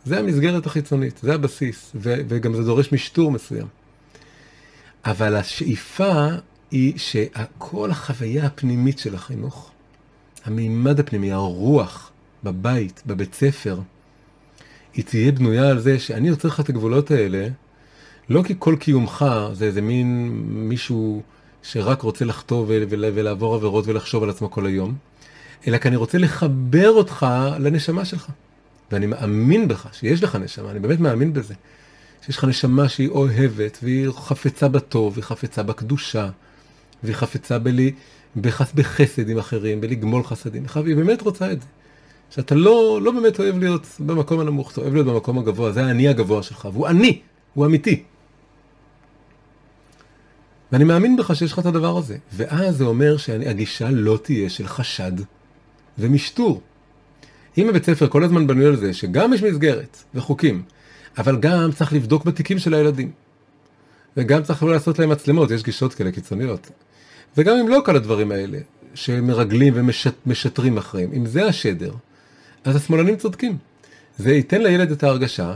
[SPEAKER 2] זה המסגרת החיצונית, זה הבסיס, ו- וגם זה דורש משטור מסוים. אבל השאיפה היא שכל החוויה הפנימית של החינוך, המימד הפנימי, הרוח בבית, בבית ספר, היא תהיה בנויה על זה שאני יוצר לך את הגבולות האלה, לא כי כל קיומך זה איזה מין מישהו שרק רוצה לחטוא ולעבור עבירות ולחשוב על עצמו כל היום, אלא כי אני רוצה לחבר אותך לנשמה שלך. ואני מאמין בך, שיש לך נשמה, אני באמת מאמין בזה. שיש לך נשמה שהיא אוהבת, והיא חפצה בטוב, והיא חפצה בקדושה, והיא חפצה בלי, בחס, בחסד עם אחרים, בלגמול חסדים. היא באמת רוצה את זה. שאתה לא, לא באמת אוהב להיות במקום הנמוך, אתה אוהב להיות במקום הגבוה, זה האני הגבוה שלך, והוא אני, הוא אמיתי. ואני מאמין בך שיש לך את הדבר הזה. ואז זה אומר שהגישה לא תהיה של חשד ומשטור. אם הבית ספר כל הזמן בנוי על זה שגם יש מסגרת וחוקים, אבל גם צריך לבדוק בתיקים של הילדים. וגם צריך לא לעשות להם מצלמות, יש גישות כאלה קיצוניות. וגם אם לא כל הדברים האלה, שמרגלים ומשטרים אחריהם, אם זה השדר, אז השמאלנים צודקים. זה ייתן לילד את ההרגשה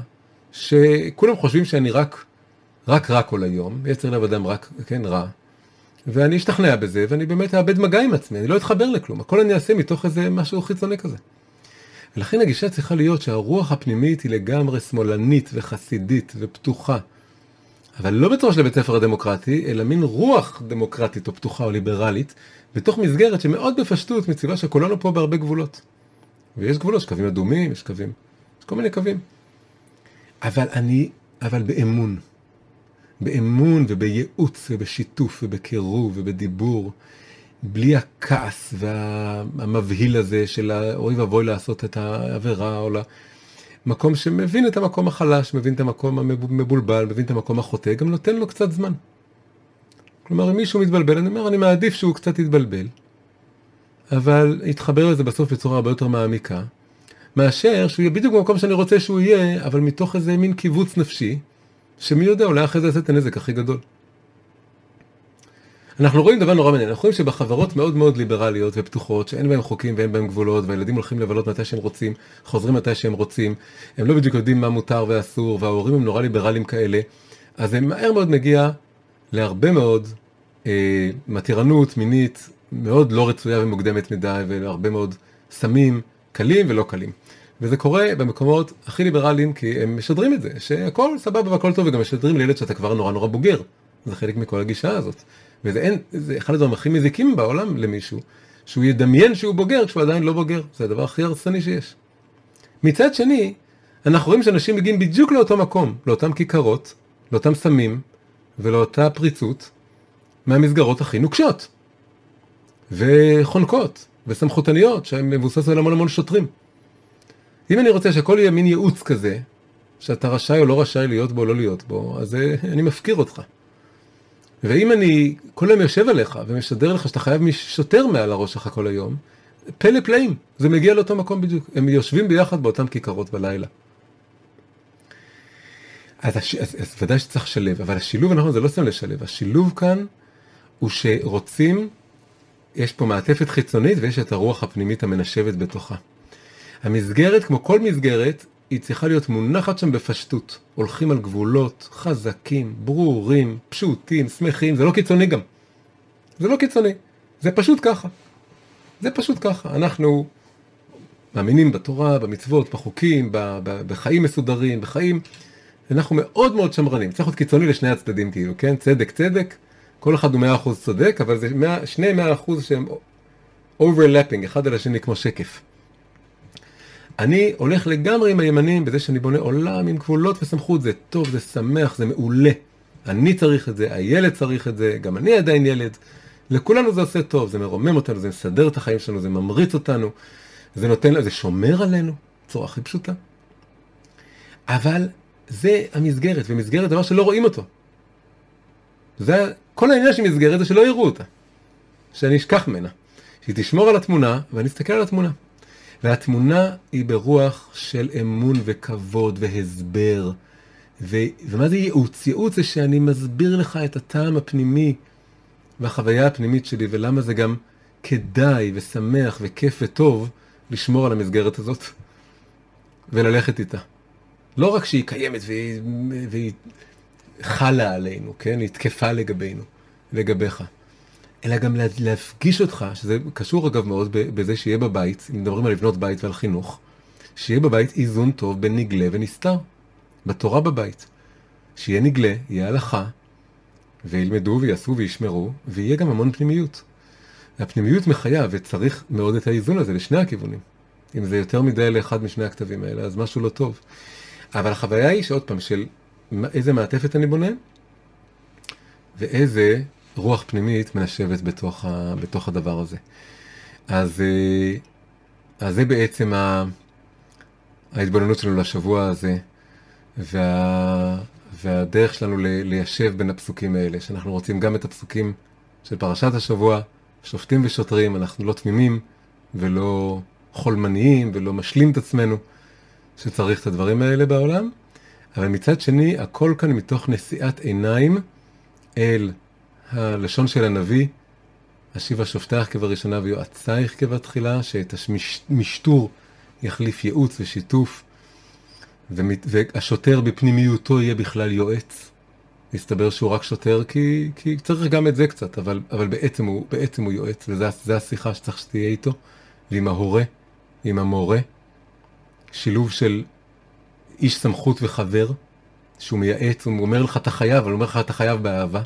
[SPEAKER 2] שכולם חושבים שאני רק, רק רע כל היום, יצר לב אדם רק, כן, רע. ואני אשתכנע בזה, ואני באמת אאבד מגע עם עצמי, אני לא אתחבר לכלום, הכל אני אעשה מתוך איזה משהו חיצוני כזה. ולכן הגישה צריכה להיות שהרוח הפנימית היא לגמרי שמאלנית וחסידית ופתוחה. אבל לא בצורה של בית ספר הדמוקרטי, אלא מין רוח דמוקרטית או פתוחה או ליברלית, בתוך מסגרת שמאוד בפשטות מציבה שכולנו פה בהרבה גבולות. ויש גבולות, יש קווים אדומים, יש קווים, יש כל מיני קווים. אבל אני, אבל באמון. באמון ובייעוץ ובשיתוף ובקירוב ובדיבור. בלי הכעס והמבהיל הזה של אוי ואבוי לעשות את העבירה, או למקום שמבין את המקום החלש, מבין את המקום המבולבל, מבין את המקום החוטא, גם נותן לו קצת זמן. כלומר, אם מישהו מתבלבל, אני אומר, אני מעדיף שהוא קצת יתבלבל, אבל יתחבר לזה בסוף בצורה הרבה יותר מעמיקה, מאשר שהוא יהיה בדיוק במקום שאני רוצה שהוא יהיה, אבל מתוך איזה מין קיבוץ נפשי, שמי יודע, אולי אחרי זה יעשה את הנזק הכי גדול. אנחנו רואים דבר נורא מעניין, אנחנו רואים שבחברות מאוד מאוד ליברליות ופתוחות, שאין בהן חוקים ואין בהן גבולות, והילדים הולכים לבלות מתי שהם רוצים, חוזרים מתי שהם רוצים, הם לא בדיוק יודעים מה מותר ואסור, וההורים הם נורא ליברליים כאלה, אז זה מהר מאוד מגיע להרבה מאוד אה, מתירנות מינית מאוד לא רצויה ומוקדמת מדי, ולהרבה מאוד סמים קלים ולא קלים. וזה קורה במקומות הכי ליברליים, כי הם משדרים את זה, שהכל סבבה והכל טוב, וגם משדרים לילד שאתה כבר נורא נורא בוגר. זה חלק מכל הגישה הזאת. וזה אין, זה אחד הדברים הכי מזיקים בעולם למישהו, שהוא ידמיין שהוא בוגר כשהוא עדיין לא בוגר, זה הדבר הכי הרסני שיש. מצד שני, אנחנו רואים שאנשים מגיעים בדיוק לאותו מקום, לאותם כיכרות, לאותם סמים ולאותה פריצות, מהמסגרות הכי נוקשות, וחונקות, וסמכותניות, שהן מבוססות על המון המון שוטרים. אם אני רוצה שהכל יהיה מין ייעוץ כזה, שאתה רשאי או לא רשאי להיות בו או לא להיות בו, אז אה, אני מפקיר אותך. ואם אני כל היום יושב עליך ומשדר לך שאתה חייב שוטר מעל הראש שלך כל היום, פלא פלאים, זה מגיע לאותו מקום בדיוק. הם יושבים ביחד באותם כיכרות בלילה. אז, הש... אז, אז ודאי שצריך לשלב, אבל השילוב הנכון זה לא סתם לשלב, השילוב כאן הוא שרוצים, יש פה מעטפת חיצונית ויש את הרוח הפנימית המנשבת בתוכה. המסגרת, כמו כל מסגרת, היא צריכה להיות מונחת שם בפשטות. הולכים על גבולות חזקים, ברורים, פשוטים, שמחים, זה לא קיצוני גם. זה לא קיצוני, זה פשוט ככה. זה פשוט ככה. אנחנו מאמינים בתורה, במצוות, בחוקים, בחיים מסודרים, בחיים... אנחנו מאוד מאוד שמרנים. צריך להיות קיצוני לשני הצדדים כאילו, כן? צדק צדק, כל אחד הוא 100% צודק, אבל זה 100, שני 100% שהם overlapping אחד על השני כמו שקף. אני הולך לגמרי עם הימנים בזה שאני בונה עולם עם גבולות וסמכות, זה טוב, זה שמח, זה מעולה. אני צריך את זה, הילד צריך את זה, גם אני עדיין ילד. לכולנו זה עושה טוב, זה מרומם אותנו, זה מסדר את החיים שלנו, זה ממריץ אותנו, זה נותן, זה שומר עלינו, בצורה הכי פשוטה. אבל זה המסגרת, ומסגרת דבר שלא רואים אותו. זה, כל העניין של מסגרת זה שלא יראו אותה. שאני אשכח ממנה. שהיא תשמור על התמונה, ואני אסתכל על התמונה. והתמונה היא ברוח של אמון וכבוד והסבר. ו... ומה זה ייעוץ? ייעוץ זה שאני מסביר לך את הטעם הפנימי והחוויה הפנימית שלי, ולמה זה גם כדאי ושמח וכיף וטוב לשמור על המסגרת הזאת וללכת איתה. לא רק שהיא קיימת והיא, והיא חלה עלינו, כן? היא תקפה לגבינו, לגביך. אלא גם להפגיש אותך, שזה קשור אגב מאוד בזה שיהיה בבית, אם מדברים על לבנות בית ועל חינוך, שיהיה בבית איזון טוב בין נגלה ונסתר. בתורה בבית. שיהיה נגלה, יהיה הלכה, וילמדו ויעשו וישמרו, ויהיה גם המון פנימיות. הפנימיות מחיה, וצריך מאוד את האיזון הזה לשני הכיוונים. אם זה יותר מדי לאחד משני הכתבים האלה, אז משהו לא טוב. אבל החוויה היא שעוד פעם, של איזה מעטפת אני בונה, ואיזה רוח פנימית מנשבת בתוך, ה, בתוך הדבר הזה. אז, אה, אז זה בעצם ה, ההתבוננות שלנו לשבוע הזה, וה, והדרך שלנו ליישב בין הפסוקים האלה, שאנחנו רוצים גם את הפסוקים של פרשת השבוע, שופטים ושוטרים, אנחנו לא תמימים ולא חולמניים ולא משלים את עצמנו שצריך את הדברים האלה בעולם, אבל מצד שני, הכל כאן מתוך נשיאת עיניים אל הלשון של הנביא, אשיבה שופטייך כבראשונה ויועצייך כבתחילה, שאת המשטור יחליף ייעוץ ושיתוף, והשוטר בפנימיותו יהיה בכלל יועץ. מסתבר שהוא רק שוטר כי, כי צריך גם את זה קצת, אבל, אבל בעצם, הוא, בעצם הוא יועץ, וזו השיחה שצריך שתהיה איתו, ועם ההורה, עם המורה. שילוב של איש סמכות וחבר, שהוא מייעץ, הוא אומר לך אתה חייב, אבל הוא אומר לך אתה חייב באהבה.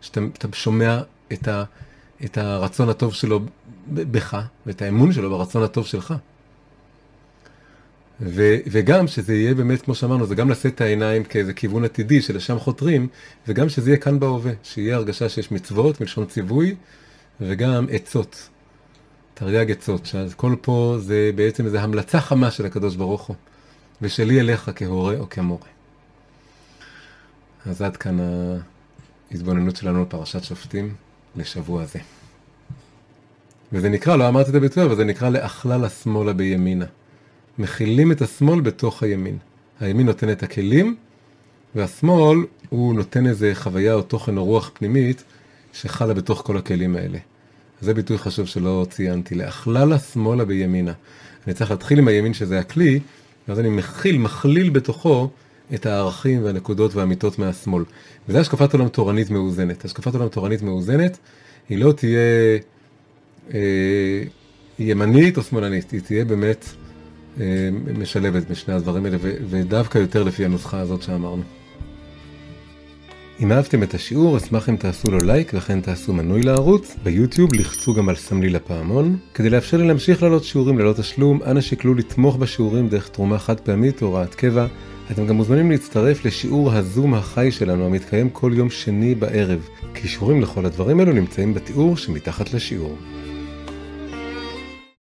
[SPEAKER 2] שאתה שומע את, ה, את הרצון הטוב שלו בך, ואת האמון שלו ברצון הטוב שלך. ו, וגם שזה יהיה באמת, כמו שאמרנו, זה גם לשאת את העיניים כאיזה כיוון עתידי שלשם חותרים, וגם שזה יהיה כאן בהווה, שיהיה הרגשה שיש מצוות, מלשון ציווי, וגם עצות, תרי"ג עצות, שהכל פה זה בעצם איזו המלצה חמה של הקדוש ברוך הוא, ושלי אליך כהורה או כמורה. אז עד כאן ההתבוננות שלנו בפרשת שופטים לשבוע זה. וזה נקרא, לא אמרתי את הביטוי, אבל זה נקרא לאכלה לשמאלה בימינה. מכילים את השמאל בתוך הימין. הימין נותן את הכלים, והשמאל הוא נותן איזה חוויה או תוכן או רוח פנימית שחלה בתוך כל הכלים האלה. זה ביטוי חשוב שלא ציינתי, לאכללה שמאלה בימינה. אני צריך להתחיל עם הימין שזה הכלי, ואז אני מכיל, מכליל בתוכו את הערכים והנקודות והאמיתות מהשמאל. וזו השקפת עולם תורנית מאוזנת. השקפת עולם תורנית מאוזנת, היא לא תהיה אה, ימנית או שמאלנית, היא תהיה באמת אה, משלבת בשני הדברים האלה, ודווקא יותר לפי הנוסחה הזאת שאמרנו. אם אהבתם את השיעור, אשמח אם תעשו לו לייק וכן תעשו מנוי לערוץ. ביוטיוב לחצו גם על סמלי לפעמון. כדי לאפשר לי להמשיך לעלות שיעורים ללא תשלום, אנא שקלו לתמוך בשיעורים דרך תרומה חד פעמית או הוראת קבע. אתם גם מוזמנים להצטרף לשיעור הזום החי שלנו המתקיים כל יום שני בערב. קישורים לכל הדברים האלו נמצאים בתיאור שמתחת לשיעור.